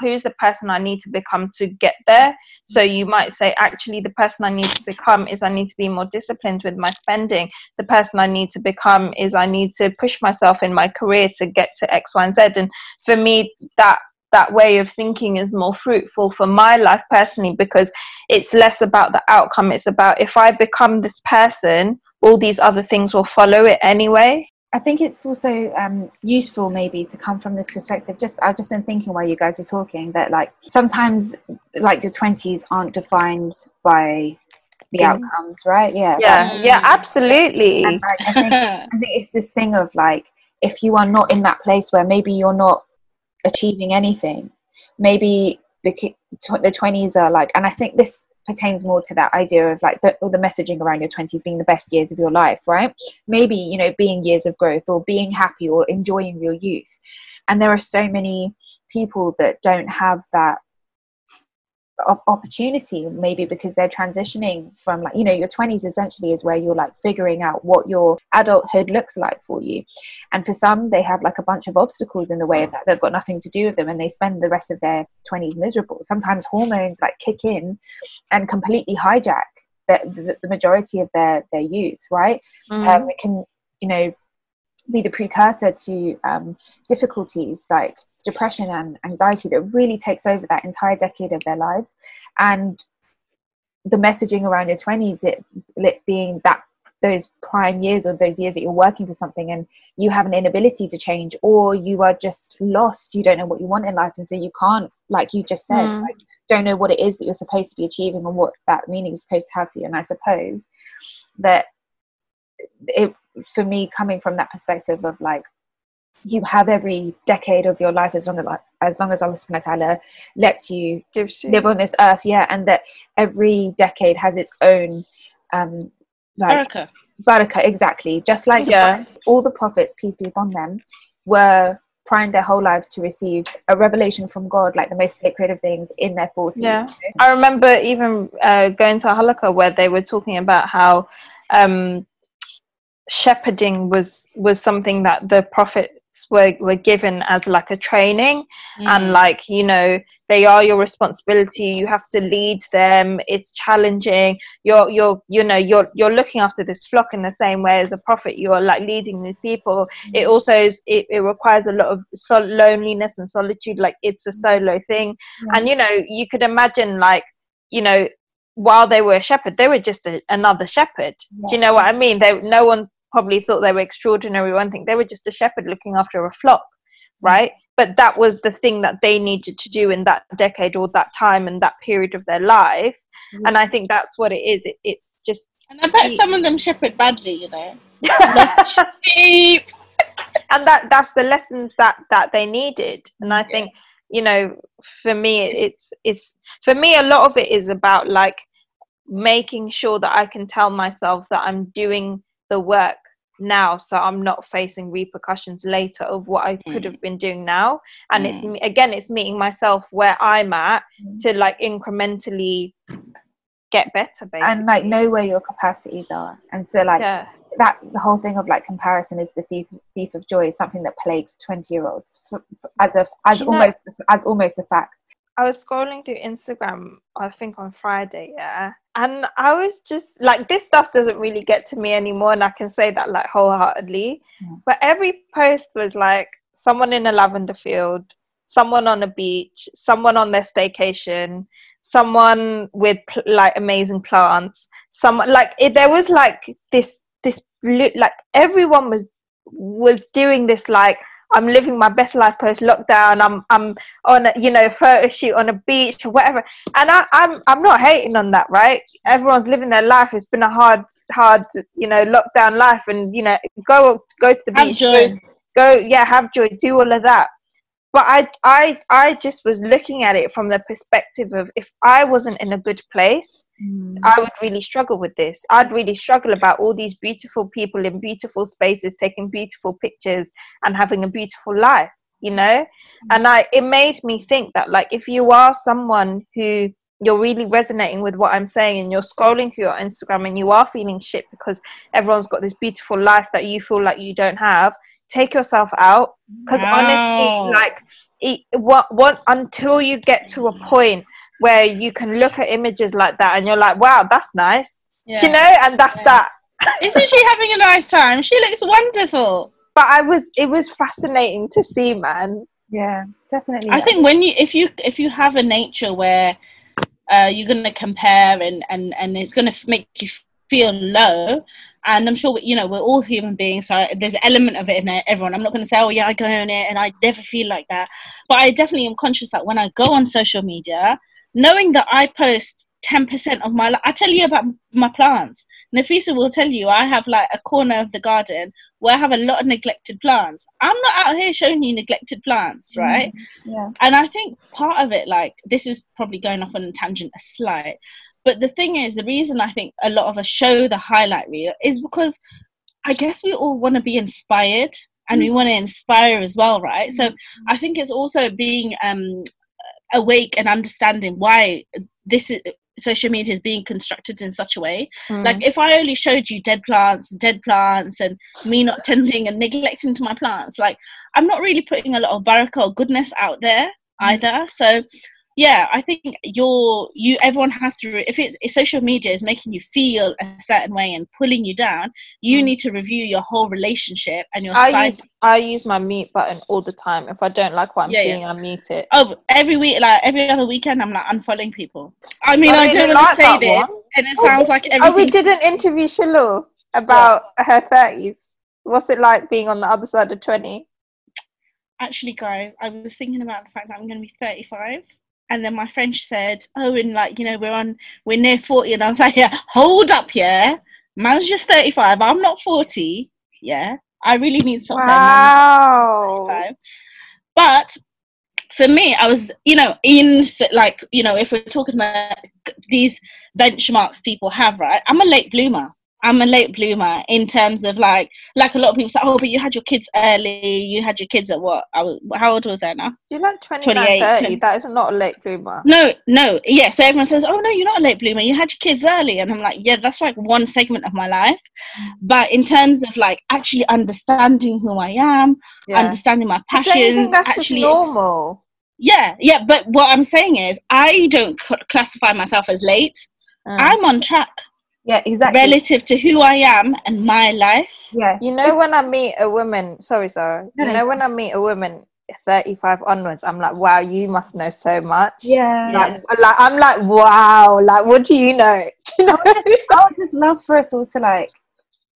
who's the person i need to become to get there. So you might say actually the person i need to become is i need to be more disciplined with my spending. The person i need to become is i need to push myself in my career to get to x y and z. And for me that that way of thinking is more fruitful for my life personally because it's less about the outcome it's about if i become this person all these other things will follow it anyway I think it's also um, useful maybe to come from this perspective. Just I've just been thinking while you guys were talking that like sometimes like your twenties aren't defined by the outcomes, right? Yeah. yeah Mm. yeah absolutely And, like, I think I think it's this thing of like if you are not in that place where maybe you're not achieving anything. Maybe the 20s are like and i think this pertains more to that idea of like the, the messaging around your 20s being the best years of your life right? Maybe you know being years of growth or being happy or enjoying your youth. And there are so many people that don't have that opportunity maybe because they're transitioning from like you know your 20s essentially is where you're like figuring out what your adulthood looks like for you. And for some they have like a bunch of obstacles in the way of that. They've got nothing to do with them and they spend the rest of their 20s miserable. Sometimes hormones like kick in and completely hijack the, the, the majority of their their youth right? Mm. um, it can you know be the precursor to um, difficulties like depression and anxiety that really takes over that entire decade of their lives. And the messaging around your 20s it, it being that those prime years or those years that you're working for something and you have an inability to change or you are just lost you don't know what you want in life. And so you can't like you just said mm. like, don't know what it is that you're supposed to be achieving and what that meaning is supposed to have for you. And i suppose that it for me coming from that perspective of like you have every decade of your life as long as as long as Allah subhanahu wa ta'ala lets you Gives you. live on this earth, yeah, and that every decade has its own um like Barakah. barakah, exactly. Just like Yeah. all the prophets, peace be upon them, were primed their whole lives to receive a revelation from God, like the most sacred of things, in their 40s. Yeah. I remember even uh, going to a halaqa where they were talking about how um, shepherding was was something that the prophets were, were given as like a training. Mm. and like you know they are your responsibility. You have to lead them. It's challenging. You're you're you know you're you're looking after this flock in the same way as a prophet. You're like leading these people. It mm. also is it, it requires a lot of sol- loneliness and solitude. Like it's a mm. solo thing. Mm. And you know you could imagine like you know while they were a shepherd they were just a, another shepherd. Do you know what i mean? They no one probably thought they were extraordinary one thing. They were just a shepherd looking after a flock right? But that was the thing that they needed to do in that decade or that time and that period of their life. Mm-hmm. And i think that's what it is. It, it's just And I bet some of them shepherd badly, you know. Sheep. and that that's the lessons that that they needed. And i think you know for me it's it's for me a lot of it is about like making sure that i can tell myself that i'm doing the work now so i'm not facing repercussions later of what i could mm. have been doing now. And it's mm. again it's meeting myself where i'm at mm. to like incrementally get better basically And like know where your capacities are. And so like yeah. that the whole thing of like comparison is the thief, thief of joy. Is something that plagues 20 year olds as a as You know- almost as almost a fact I was scrolling through Instagram, I think on Friday, yeah. And I was just like, this stuff doesn't really get to me anymore, and I can say that like wholeheartedly. Yeah. But every post was like someone in a lavender field, someone on a beach, someone on their staycation, someone with like amazing plants, someone like it, there was like this, this like everyone was was doing this like I'm living my best life post lockdown. I'm I'm on a you know photo shoot on a beach or whatever, and I, I'm I'm not hating on that, right? Everyone's living their life. It's been a hard hard you know lockdown life, and you know go go to the Have beach, go yeah, have joy, do all of that. But I I I just was looking at it from the perspective of if I wasn't in a good place, mm. I would really struggle with this. I'd really struggle about all these beautiful people in beautiful spaces taking beautiful pictures and having a beautiful life, you know? Mm. And I it made me think that like if you are someone who you're really resonating with what I'm saying and you're scrolling through your Instagram and you are feeling shit because everyone's got this beautiful life that you feel like you don't have, take yourself out because Wow. honestly like it, what what until you get to a point where you can look at images like that and you're like wow that's nice Yeah. You know and that's Yeah. that Isn't she having a nice time? She looks wonderful. but i was it was fascinating to see man yeah definitely I think when you if you if you have a nature where uh, you're going to compare and and and it's going to make you feel low. And i'm sure you know we're all human beings so there's an element of it in everyone. I'm not going to say oh yeah i go on it and i never feel like that. But i definitely am conscious that when i go on social media knowing that i post 10% of my life. I tell you about my plants. Nafisa will tell you I have like a corner of the garden where I have a lot of neglected plants. I'm not out here showing you neglected plants, Mm. right? Yeah. And I think part of it, like, this is probably going off on a tangent a slight. But the thing is, the reason I think a lot of us show the highlight reel is because I guess we all want to be inspired and we want to inspire as well, right? So I think it's also being um, awake and understanding why this is social media is being constructed in such a way. Mm. like if i only showed you dead plants dead plants and me not tending and neglecting to my plants like i'm not really putting a lot of baraka or goodness out there either. So yeah i think you're you everyone has to if it's if social media is making you feel a certain way and pulling you down you Mm. need to review your whole relationship and your I use I use my mute button all the time. If I don't like what I'm Yeah, yeah. seeing, I mute it. Oh, every week, like every other weekend, I'm like unfollowing people. I mean, I I, don't like want to say this, one. and it sounds like Oh, we did an interview, Shiloh about her thirties. What's it like being on the other side of twenty? Actually, guys, I was thinking about the fact that I'm going to be 35, and then my friend said, "Oh, and like you know, we're on, we're near 40," and I was like, "Yeah, hold up, yeah, man's just 35. I'm not 40. Yeah, I really need to stop saying man's Wow. 35. But for me, I was, you know, in like, you know, if we're talking about these benchmarks people have, right? I'm a late bloomer. I'm a late bloomer in terms of like, like a lot of people say, oh, but you had your kids early. You had your kids at what? I was, how old was I now? Do you like 29, 28, 30? 20. That is not a late bloomer. No, no, yeah. So everyone says, "Oh no, you're not a late bloomer. You had your kids early," and I'm like, "Yeah, that's like one segment of my life." But in terms of like actually understanding who I am, Yeah. understanding my Don't you think passions, that's actually, just ex- normal. yeah, yeah. But what I'm saying is, I don't cl- classify myself as late. Mm. I'm on track Yeah, exactly. relative to who I am and my life. Yeah. You know, when I meet a woman, sorry, Sara. No, You no. know, when I meet a woman 35 onwards, I'm like, wow, you must know so much. Yeah. Like, like I'm like, wow, like, what do you know? Do you know? I would just love for us all to like,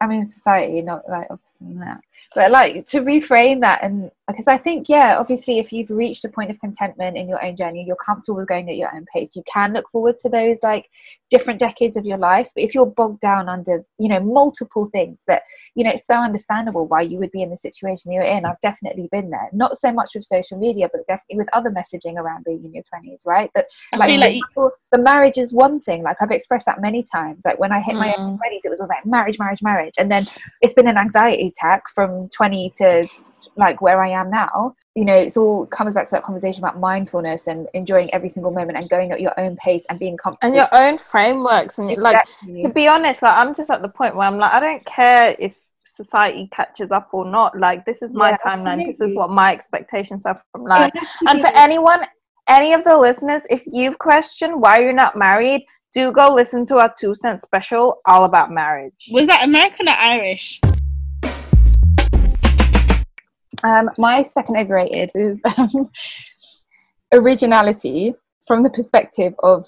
I mean, society, not like obviously not, but like to reframe that and because I think, yeah, obviously, if you've reached a point of contentment in your own journey, you're comfortable with going at your own pace. You can look forward to those like different decades of your life. But if you're bogged down under, you know, multiple things that, you know, it's so understandable why you would be in the situation you're in. I've definitely been there. Not so much with social media, but definitely with other messaging around being in your 20s, right? That like, like example, the marriage is one thing like i've expressed that many times like when i hit my Mm. early 20s it was always like marriage marriage marriage and then it's been an anxiety attack from 20 to like where i am now you know it's all comes back to that conversation about mindfulness and enjoying every single moment and going at your own pace and being comfortable and your own frameworks. And like, to be honest, like, I'm just at the point where I'm like, I don't care if society catches up or not. Like, this is my Yeah, timeline. This is what my expectations are from life. It And for anyone, any of the listeners, if you've questioned why you're not married, do go listen to our two cent special all about marriage. was that American or Irish? Um, my second overrated is um, originality from the perspective of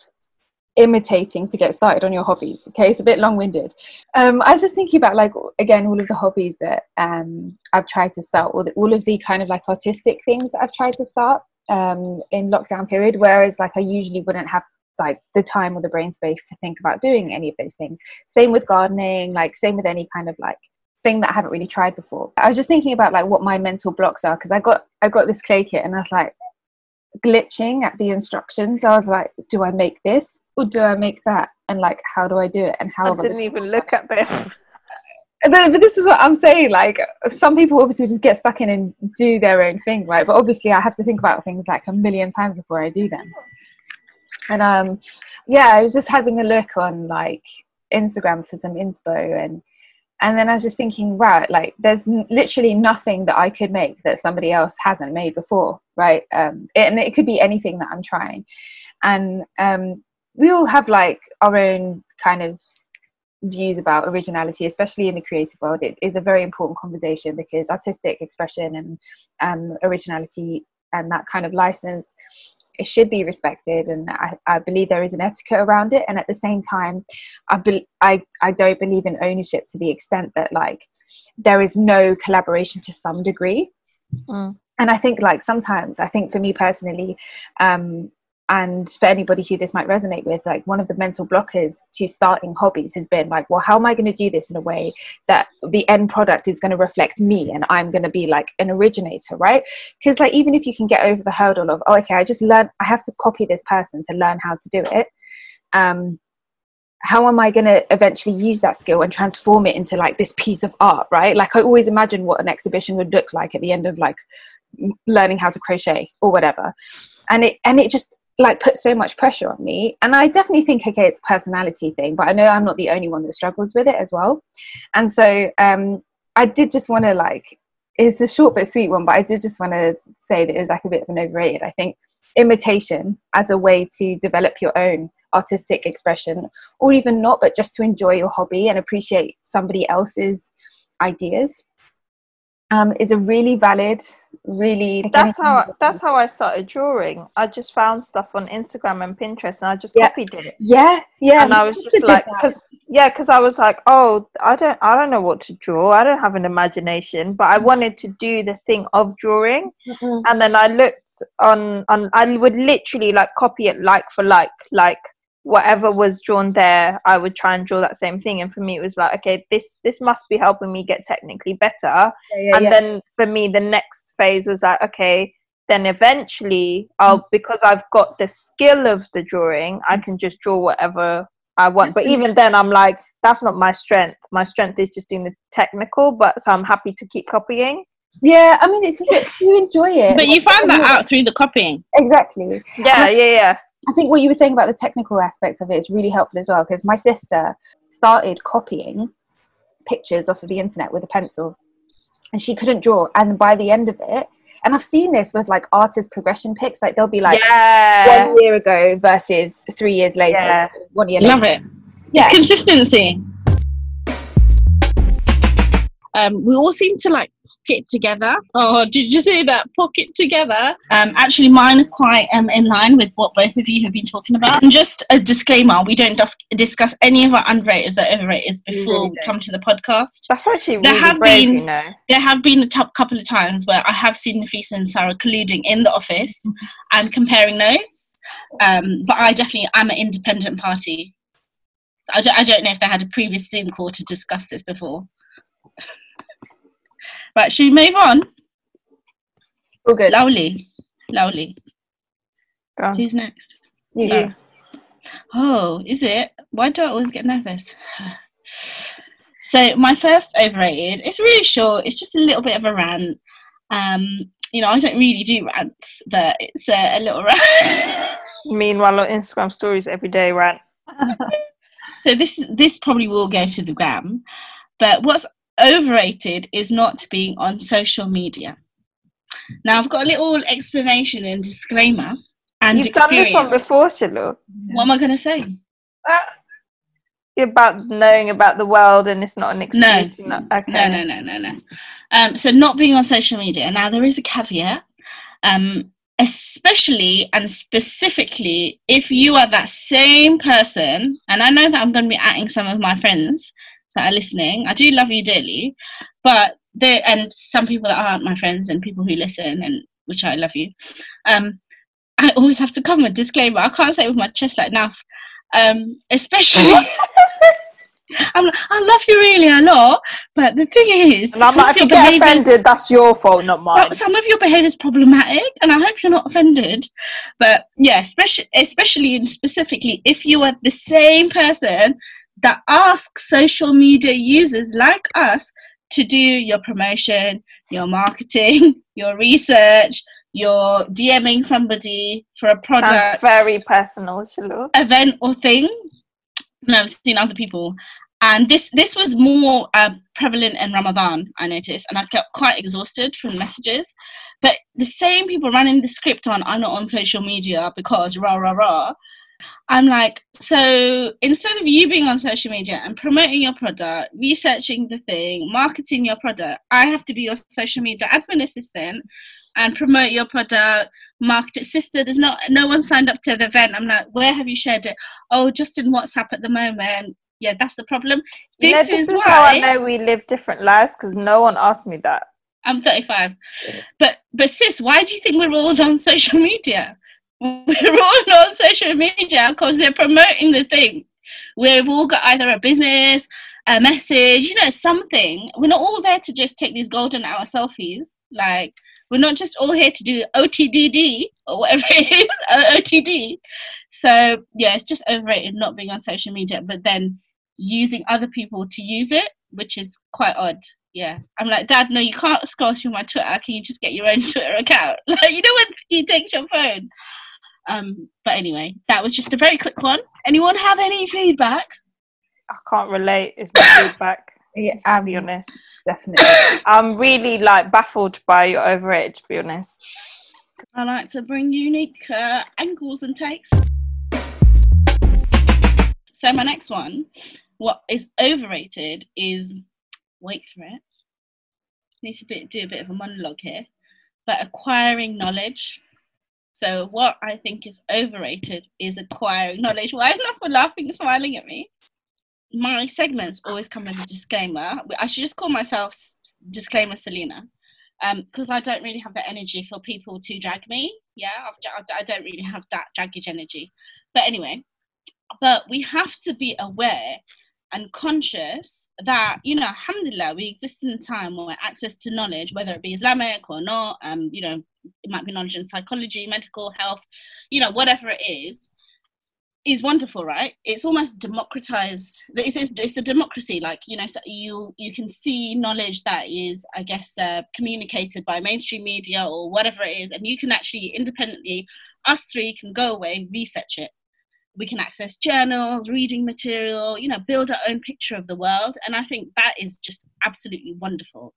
imitating to get started on your hobbies. Okay, it's a bit long winded. Um, I was just thinking about like again all of the hobbies that um, I've tried to start, all, the, all of the kind of like artistic things that I've tried to start um, in lockdown period. Whereas like I usually wouldn't have like the time or the brain space to think about doing any of those things. Same with gardening, like same with any kind of like thing that I haven't really tried before. I was just thinking about like what my mental blocks are because I got I got this clay kit and I was like glitching at the instructions. I was like, do I make this or do I make that? And like, how do I do it? And how? I didn't even look at this. but, this is what I'm saying. Like, some people obviously just get stuck in and do their own thing, right? But obviously, I have to think about things like a million times before I do them. And um, yeah, I was just having a look on like Instagram for some inspo, and and then I was just thinking, wow, like there's n- literally nothing that I could make that somebody else hasn't made before, right? Um, and it could be anything that I'm trying, and um, we all have like our own kind of views about originality, especially in the creative world. It is a very important conversation because artistic expression and um, originality and that kind of license it should be respected and I, I believe there is an etiquette around it and at the same time I, be, I I don't believe in ownership to the extent that like there is no collaboration to some degree Mm. and I think like sometimes I think for me personally um and for anybody who this might resonate with like one of the mental blockers to starting hobbies has been like well how am i going to do this in a way that the end product is going to reflect me and i'm going to be like an originator right because like even if you can get over the hurdle of oh okay i just learn i have to copy this person to learn how to do it um how am I going to eventually use that skill and transform it into like this piece of art, right? Like I always imagine what an exhibition would look like at the end of like learning how to crochet or whatever. And it and it just like put so much pressure on me. And i definitely think okay it's a personality thing but i know i'm not the only one that struggles with it as well. And so um i did just want to like it's a short but sweet one but i did just want to say that it's like a bit of an overrated i think. Imitation as a way to develop your own artistic expression or even not but just to enjoy your hobby and appreciate somebody else's ideas um, is a really valid really that's how that's how i started drawing. I just found stuff on instagram and pinterest and i just yeah. copied it. Yeah yeah and i was just like because yeah because i was like oh i don't i don't know what to draw. I don't have an imagination but i wanted to do the thing of drawing. Mm-hmm. and then i looked on on i would literally like copy it like for like like whatever was drawn there i would try and draw that same thing. And for me it was like okay this this must be helping me get technically better. Yeah, yeah, and yeah. then for me the next phase was like okay then eventually i'll mm. because i've got the skill of the drawing i can just draw whatever i want. But even then i'm like that's not my strength. My strength is just doing the technical but so i'm happy to keep copying. Yeah i mean because you enjoy it. But you found that out through the copying. Exactly. Yeah yeah yeah I think what you were saying about the technical aspect of it is really helpful as well because my sister started copying pictures off of the internet with a pencil and she couldn't draw. And by the end of it, and I've seen this with like artist progression pics, like they'll be like yeah. one year ago versus three years later, yeah. one year Love later. it. Yeah. It's consistency. Um, we all seem to like pocket together. Oh, did you say that? Pocket together. Um, actually, mine are quite um, in line with what both of you have been talking about. And just a disclaimer: we don't dis- discuss any of our underrated or overrated before really we come to the podcast. That's actually really there have brave, been you know. there have been a t- couple of times where I have seen Nafisa and Sara colluding in the office and comparing notes. Um, but I definitely am an independent party. So I don't, I don't know if they had a previous Zoom call to discuss this before. Right, should we move on? All good. Lovely. Lovely. Go. Who's next? You. Oh, is it? Why do I always get nervous? So my first overrated, it's really short. It's just a little bit of a rant. Um, you know, I don't really do rants, but it's a, a little rant. Meanwhile, on Instagram stories every day rant. so this this probably will go to the gram. But what's overrated is not being on social media. Now, I've got a little explanation and disclaimer. And You've experience. done this one before, Shilu. What am I going to say? Uh, about knowing about the world and it's not an excuse. No, okay. no, no, no, no, no. Um, so, not being on social media. Now, there is a caveat. Um, especially and specifically if you are that same person and i know that i'm going to be adding some of my friends that are listening. I do love you dearly, but there and some people that aren't my friends and people who listen and which I love you. Um, I always have to come with a disclaimer. I can't say it with my chest like enough. Um, especially. I'm like, I love you really a lot, but the thing is, and I'm like, if you get offended, that's your fault, not mine. Some of your behaviour is problematic, and I hope you're not offended. But yeah, especially, especially and specifically, if you are the same person that asks social media users like us to do your promotion, your marketing, your research, your DMing somebody for a product. Sounds very personal, Shilu. Event or thing. And I've seen other people. And this this was more uh, prevalent in Ramadan, I noticed, and I got quite exhausted from messages. But the same people running the script on I'm not on social media because rah rah rah I'm like, so instead of you being on social media and promoting your product, researching the thing, marketing your product, I have to be your social media admin assistant and promote your product, market it. Sister, there's not no one signed up to the event. I'm like, where have you shared it? Oh, just in WhatsApp at the moment. Yeah, that's the problem. This, you know, this is, is how I know we live different lives because no one asked me that. I'm 35. But but sis, why do you think we're all on social media? We're all on social media because they're promoting the thing. We've all got either a business, a message, you know, something. We're not all there to just take these golden hour selfies. Like, we're not just all here to do OTDD or whatever it is, OTD. So, yeah, it's just overrated not being on social media, but then using other people to use it, which is quite odd. Yeah. I'm like, Dad, no, you can't scroll through my Twitter. Can you just get your own Twitter account? Like, you know when he takes your phone? Um, but anyway, that was just a very quick one. Anyone have any feedback? I can't relate. It's my feedback. Yeah, to um, be honest. definitely. I'm really like baffled by your overrated. To be honest. I like to bring unique uh, angles and takes. So my next one, what is overrated is wait for it. Need to bit, do a bit of a monologue here, but acquiring knowledge. So what I think is overrated is acquiring knowledge. Why is not for laughing and smiling at me? My segments always come with a disclaimer. I should just call myself disclaimer Selina because I don't really have the energy for people to drag me. Yeah, I've, I don't really have that draggage energy. But anyway, but we have to be aware and conscious that you know alhamdulillah we exist in a time where access to knowledge whether it be islamic or not um you know it might be knowledge in psychology medical health you know whatever it is is wonderful right? It's almost democratized. It's, it's, it's a democracy like you know so you you can see knowledge that is i guess uh, communicated by mainstream media or whatever it is and you can actually independently us three can go away research it. We can access journals, reading material, you know, build our own picture of the world. And I think that is just absolutely wonderful,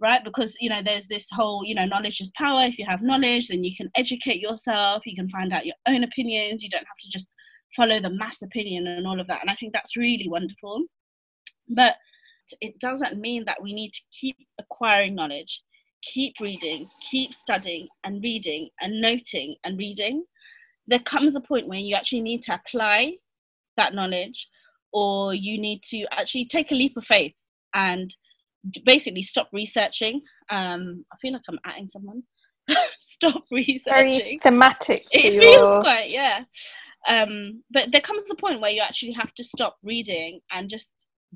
right? Because, you know, there's this whole, you know, knowledge is power. If you have knowledge, then you can educate yourself, you can find out your own opinions, you don't have to just follow the mass opinion and all of that. And I think that's really wonderful. But it doesn't mean that we need to keep acquiring knowledge, keep reading, keep studying and reading and noting and reading there comes a point when you actually need to apply that knowledge or you need to actually take a leap of faith and basically stop researching. Um i feel like i'm adding someone. Stop researching. Very thematic it your... feels quite yeah. Um but there comes a point where you actually have to stop reading and just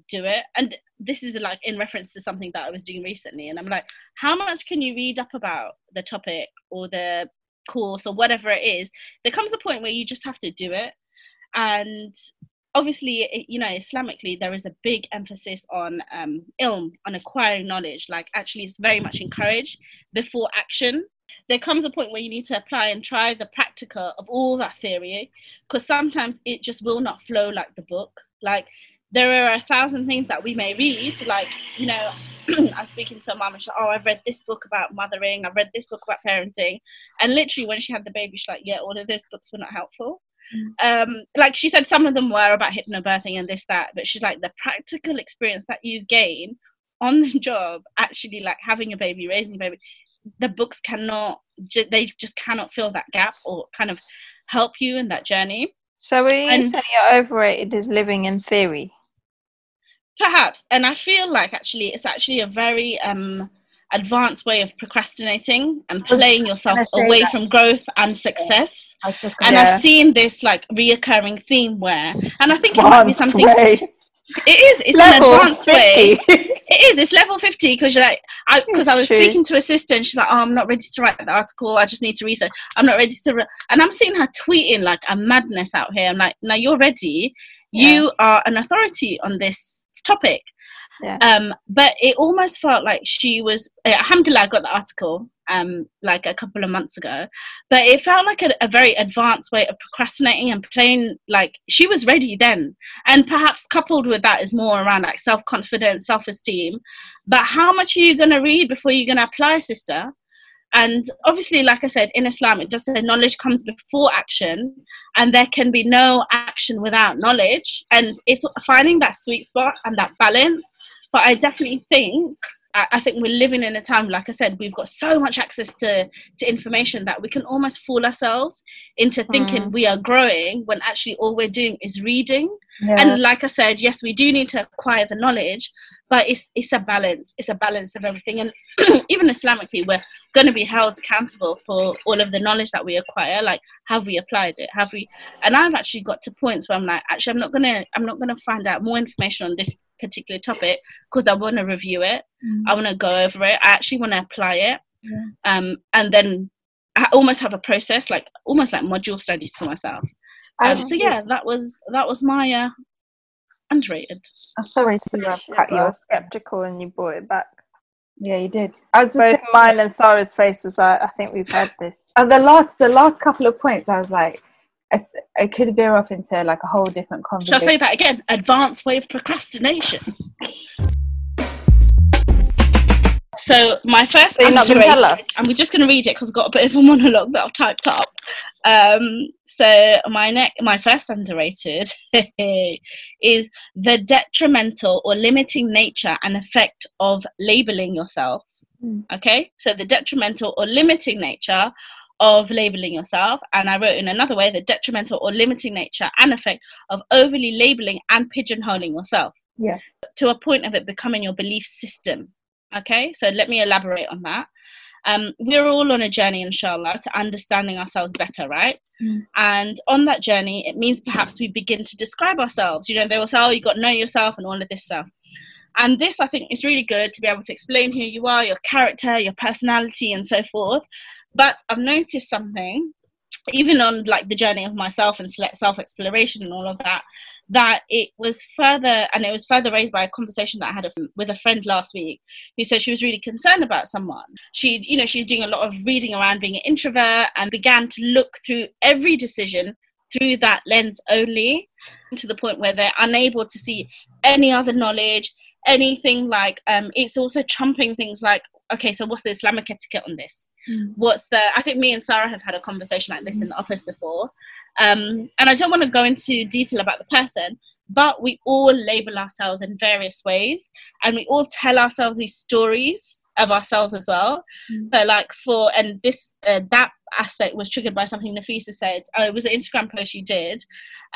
do it. And this is like in reference to something that i was doing recently and i'm like how much can you read up about the topic or the course or whatever it is? There comes a point where you just have to do it. And obviously you know islamically there is a big emphasis on um, ilm on acquiring knowledge. Like actually it's very much encouraged before action. There comes a point where you need to apply and try the practical of all that theory because sometimes it just will not flow like the book. Like there are a thousand things that we may read. Like you know I was speaking to a mum and she's like, oh, I've read this book about mothering, I've read this book about parenting. And literally, when she had the baby, she's like, yeah, all of those books were not helpful. Mm. Um, like she said, some of them were about hypnobirthing and this, that, but she's like, the practical experience that you gain on the job, actually, like having a baby, raising a baby, the books cannot, they just cannot fill that gap or kind of help you in that journey. So, are you and, saying you're overrated is living in theory? Perhaps, and I feel like actually it's actually a very um, advanced way of procrastinating and playing yourself away that. from growth and success. Yeah. And yeah. I've seen this like reoccurring theme where, and I think it might be something. Way. It is. It's level an advanced 50. way. It is. It's level fifty because you're like, because I, I, was true. speaking to a sister and she's like, "Oh, I'm not ready to write the article. I just need to research. I'm not ready to." Re-. And I'm seeing her tweeting like a madness out here. I'm like, "Now you're ready. Yeah. You are an authority on this topic. Yeah. Um, but it almost felt like she was. Uh, alhamdulillah, I got the article um, like a couple of months ago, but it felt like a, a, very advanced way of procrastinating and playing. Like she was ready then, and perhaps coupled with that is more around like self confidence, self esteem. But how much are you going to read before you're going to apply, sister? And obviously, like I said, in Islam, it does say knowledge comes before action, and there can be no action without knowledge. And it's finding that sweet spot and that balance. But I definitely think I think we're living in a time, like I said, we've got so much access to, to information that we can almost fool ourselves into thinking mm. we are growing when actually all we're doing is reading. Yeah. And like I said, yes, we do need to acquire the knowledge, but it's it's a balance. It's a balance of everything. And even Islamically, we're going to be held accountable for all of the knowledge that we acquire. Like, have we applied it? Have we? And I've actually got to points where I'm like, actually, I'm not gonna, I'm not gonna find out more information on this particular topic because I want to review it. Mm. I want to go over it. I actually want to apply it. Yeah. Um, and then I almost have a process, like almost like module studies for myself. Um, so yeah, that was that was my uh, underrated. I'm sorry to uh, cut you you were skeptical and you brought it back. Yeah, you did. I was just Both saying, mine and Sara's face was like, I think we've had this. And the last the last couple of points. I was like, I, s- I could veer off into like a whole different conversation. Shall I say that again? Advanced way of procrastination. So my first So you're not gonna underrated, and we're just going to read it because I've got a bit of a monologue that I've typed up. Um, so my next, my first underrated is the detrimental or limiting nature and effect of labeling yourself. Hmm. Okay, so the detrimental or limiting nature of labeling yourself, and I wrote in another way the detrimental or limiting nature and effect of overly labeling and pigeonholing yourself. Yeah. To a point of it becoming your belief system. Okay, so let me elaborate on that. Um, we're all on a journey, inshallah, to understanding ourselves better, right? Mm. And on that journey, it means perhaps we begin to describe ourselves. You know, they will say, oh, you got to know yourself and all of this stuff. And this, I think, is really good to be able to explain who you are, your character, your personality, and so forth. But I've noticed something, even on like the journey of myself and self exploration and all of that, that it was further, and it was further raised by a conversation that I had with a friend last week who said she was really concerned about someone. She, you know, she's doing a lot of reading around being an introvert and began to look through every decision through that lens only to the point where they're unable to see any other knowledge anything like um it's also trumping things like okay so what's the islamic etiquette on this Mm. what's the i think me and sara have had a conversation like this in the office before um and i don't want to go into detail about the person but we all label ourselves in various ways and we all tell ourselves these stories of ourselves as well Mm. but like for and this uh, that aspect was triggered by something Nafisa said oh, it was an instagram post you did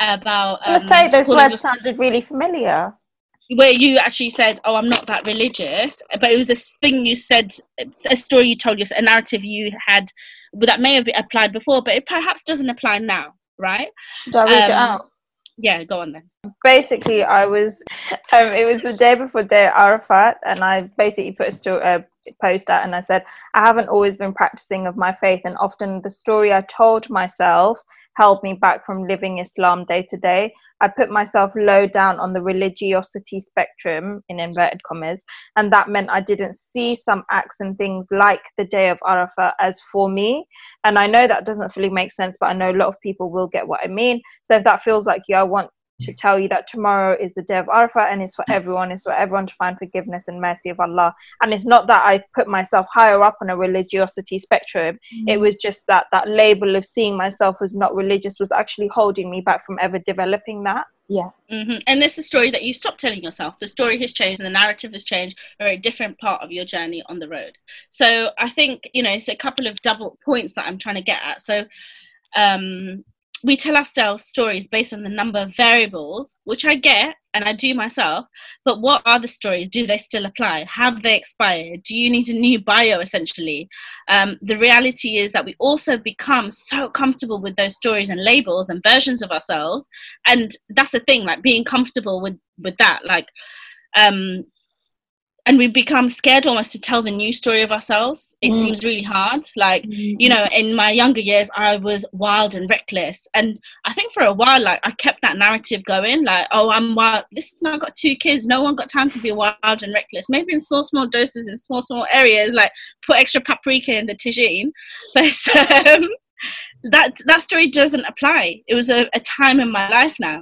about I was um, say those words yourself- sounded really familiar. where you actually said, "Oh, I'm not that religious," but it was this thing you said, a story you told us, a narrative you had that may have applied before, but it perhaps doesn't apply now, right? Should I read it Um, out? Yeah, go on then. basically i was um, it was the day before day of arafat and i basically put a sto- uh, post out and i said i haven't always been practicing of my faith. And often the story i told myself held me back from living islam day to day. I put myself low down on the religiosity spectrum in inverted commas and that meant i didn't see some acts and things like the day of Arafah as for me. And i know that doesn't fully make sense but i know a lot of people will get what i mean. So if that feels like you i want to tell you that tomorrow is the day of Arafat and it's for everyone, it's for everyone to find forgiveness and mercy of Allah. And it's not that I put myself higher up on a religiosity spectrum. It was just that that label of seeing myself as not religious was actually holding me back from ever developing that. Yeah. hmm And this is a story that you stopped telling yourself. The story has changed, and the narrative has changed. Or a different part of your journey on the road. So I think you know it's a couple of double points that I'm trying to get at. So um, we tell ourselves stories based on the number of variables, which I get and I do myself. But what are the stories? Do they still apply? Have they expired? Do you need a new bio essentially? Um, the reality is that we also become so comfortable with those stories and labels and versions of ourselves and that's the thing like being comfortable with with that like um and we become scared almost to tell the new story of ourselves. It Mm. seems really hard. Like you know in my younger years i was wild and reckless. And i think for a while like i kept that narrative going like oh i'm wild. Listen i've got two kids. No one got time to be wild and reckless. Maybe in small small doses in small small areas like put extra paprika in the tagine. But um that that story doesn't apply. It was a, a time in my life now.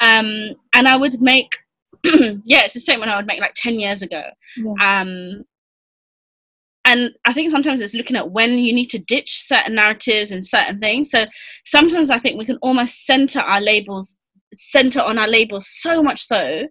Um and i would make yeah it's a statement i would make like 10 years ago Yeah. um and i think sometimes it's looking at when you need to ditch certain narratives and certain things so sometimes i think we can almost center our labels center on our labels so much so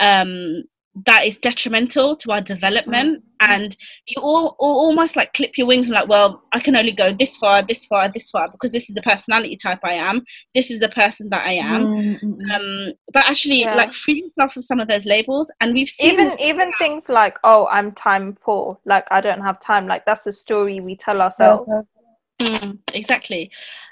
um that is detrimental to our development and you all, all almost like clip your wings and like well i can only go this far this far this far because this is the personality type i am this is the person that i am Mm-hmm. um but actually Yeah. like free yourself of some of those labels and we've seen even even things like oh i'm time poor like i don't have time like that's the story we tell ourselves Mm, exactly.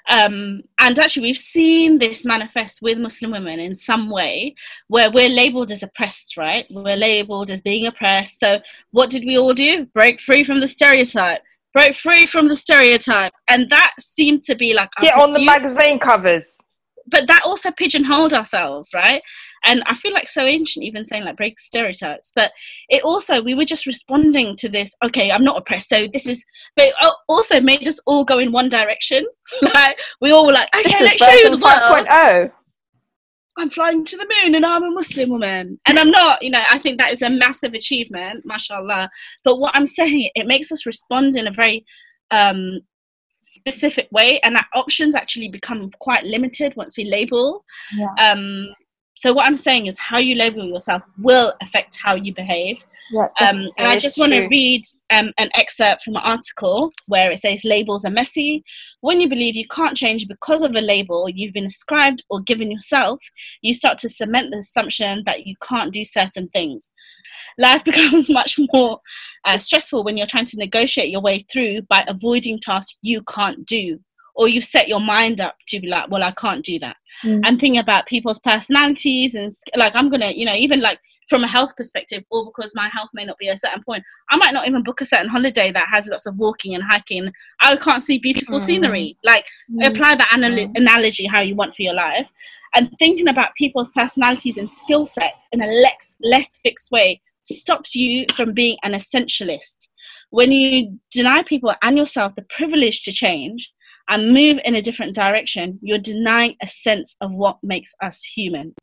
Um, and actually, we've seen this manifest with Muslim women in some way where we're labeled as oppressed, right? We're labeled as being oppressed. So, what did we all do? Break free from the stereotype. Break free from the stereotype. And that seemed to be like get on the magazine covers but that also pigeonholed ourselves, right? And I feel like so ancient, even saying like break stereotypes. But it also we were just responding to this. Okay, I'm not oppressed, so this is. But it also made us all go in one direction. like we all were like, okay, let's show you the world. 5.0 I'm flying to the moon, and I'm a Muslim woman, and I'm not. You know, I think that is a massive achievement, mashallah. But what I'm saying, it makes us respond in a very um, specific way, and our options actually become quite limited once we label. Yeah. Um, so what I'm saying is, how you label yourself will affect how you behave. Yeah, Um, and I just want to read um, an excerpt from an article where it says labels are messy. When you believe you can't change because of a label you've been ascribed or given yourself, you start to cement the assumption that you can't do certain things. Life becomes much more uh, stressful when you're trying to negotiate your way through by avoiding tasks you can't do. Or you set your mind up to be like, well, I can't do that. Mm. And thinking about people's personalities and like, I'm gonna, you know, even like from a health perspective, or because my health may not be at a certain point, I might not even book a certain holiday that has lots of walking and hiking. I can't see beautiful Mm. scenery. Like, Mm. apply that anal- analogy how you want for your life. And thinking about people's personalities and skill sets in a less, less fixed way stops you from being an essentialist. When you deny people and yourself the privilege to change and move in a different direction, you're denying a sense of what makes us human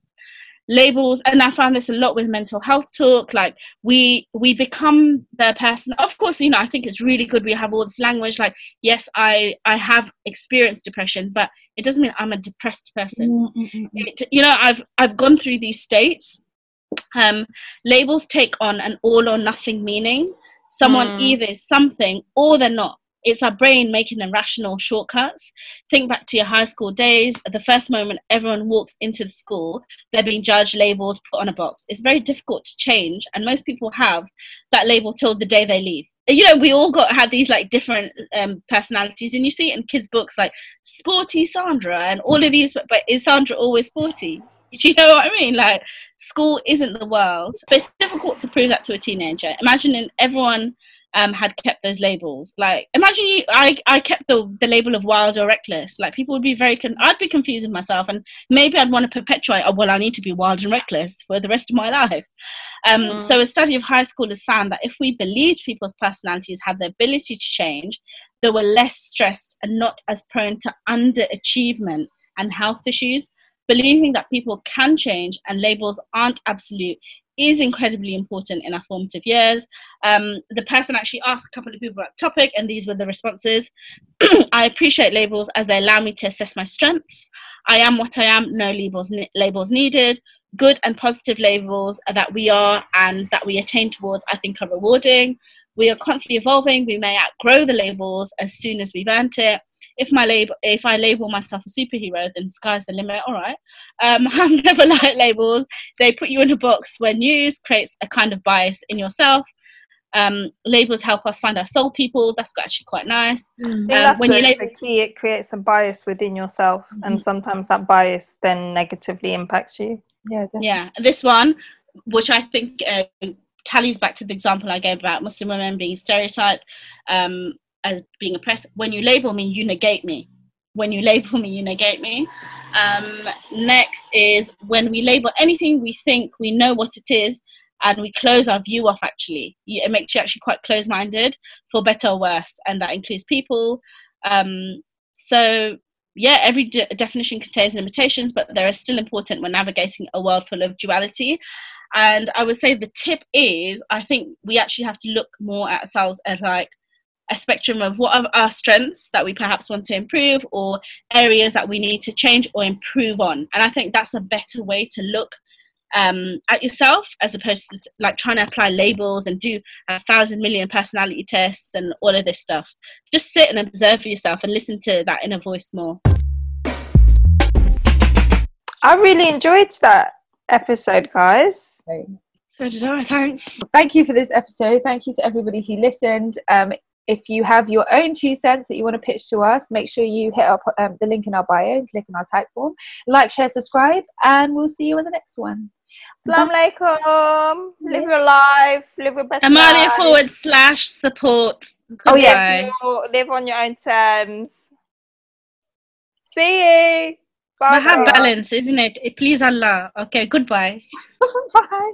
labels and i found this a lot with mental health talk like we we become the person. Of course you know i think it's really good we have all this language like yes i i have experienced depression but it doesn't mean i'm a depressed person. Mm, mm, mm, it, you know i've i've gone through these states um labels take on an all or nothing meaning. Someone Mm. either is something or they're not it's our brain making irrational shortcuts. Think back to your high school days the first moment everyone walks into the school they're being judged labeled put on a box. It's very difficult to change and most people have that label till the day they leave. You know we all got had these like different um, personalities and you see it in kids books like sporty sandra and all of these but, is sandra always sporty? Do you know what i mean? Like school isn't the world. But it's difficult to prove that to a teenager. Imagining everyone um, had kept those labels. Like imagine you i i kept the, the label of wild or reckless. Like people would be very con- i'd be confused with myself and maybe i'd want to perpetuate oh well i need to be wild and reckless for the rest of my life. Um, Mm. so a study of high schoolers found that if we believed people's personalities had the ability to change they were less stressed and not as prone to underachievement and health issues. Believing that people can change and labels aren't absolute is incredibly important in our formative years. Um, the person actually asked a couple of people about the topic, and these were the responses. I appreciate labels as they allow me to assess my strengths. I am what I am, no labels, labels needed. Good and positive labels that we are and that we attain towards, I think, are rewarding. We are constantly evolving. We may outgrow the labels as soon as we've earned it. If my label, if I label myself a superhero, then the sky's the limit. All right. Um, I've never liked labels they put you in a box where news creates a kind of bias in yourself. Um, labels help us find our soul people. That's actually quite nice. I think Um, that's when the, you label- the key. It creates a bias within yourself, and sometimes that bias then negatively impacts you. Yeah, definitely. Yeah, this one, which I think uh, tallies back to the example I gave about Muslim women being stereotyped um, as being oppressed. When you label me, you negate me. When you label me, you negate me. Um, next is when we label anything, we think we know what it is, and we close our view off. Actually, it makes you actually quite close-minded, for better or worse, and that includes people. Um, so yeah, every de- definition contains limitations, but they are still important when navigating a world full of duality. And I would say the tip is I think we actually have to look more at ourselves as like a spectrum of what are our strengths that we perhaps want to improve or areas that we need to change or improve on. And I think that's a better way to look um, at yourself as opposed to like trying to apply labels and do a thousand million personality tests and all of this stuff. Just sit and observe yourself and listen to that inner voice more. I really enjoyed that episode, guys. So did I. Thanks. Thank you for this episode. Thank you to everybody who listened. Um, if you have your own two cents that you want to pitch to us, make sure you hit up um, the link in our bio and click on our Typeform. Like, share, subscribe, and we'll see you in the next one. Assalamu alaikum. Live your life. Live your best Amaliah life. forward slash support. Oh, yeah. Live, live on your own terms. See you. Bye. But have balance, isn't it? Please Allah. Okay, goodbye. Bye.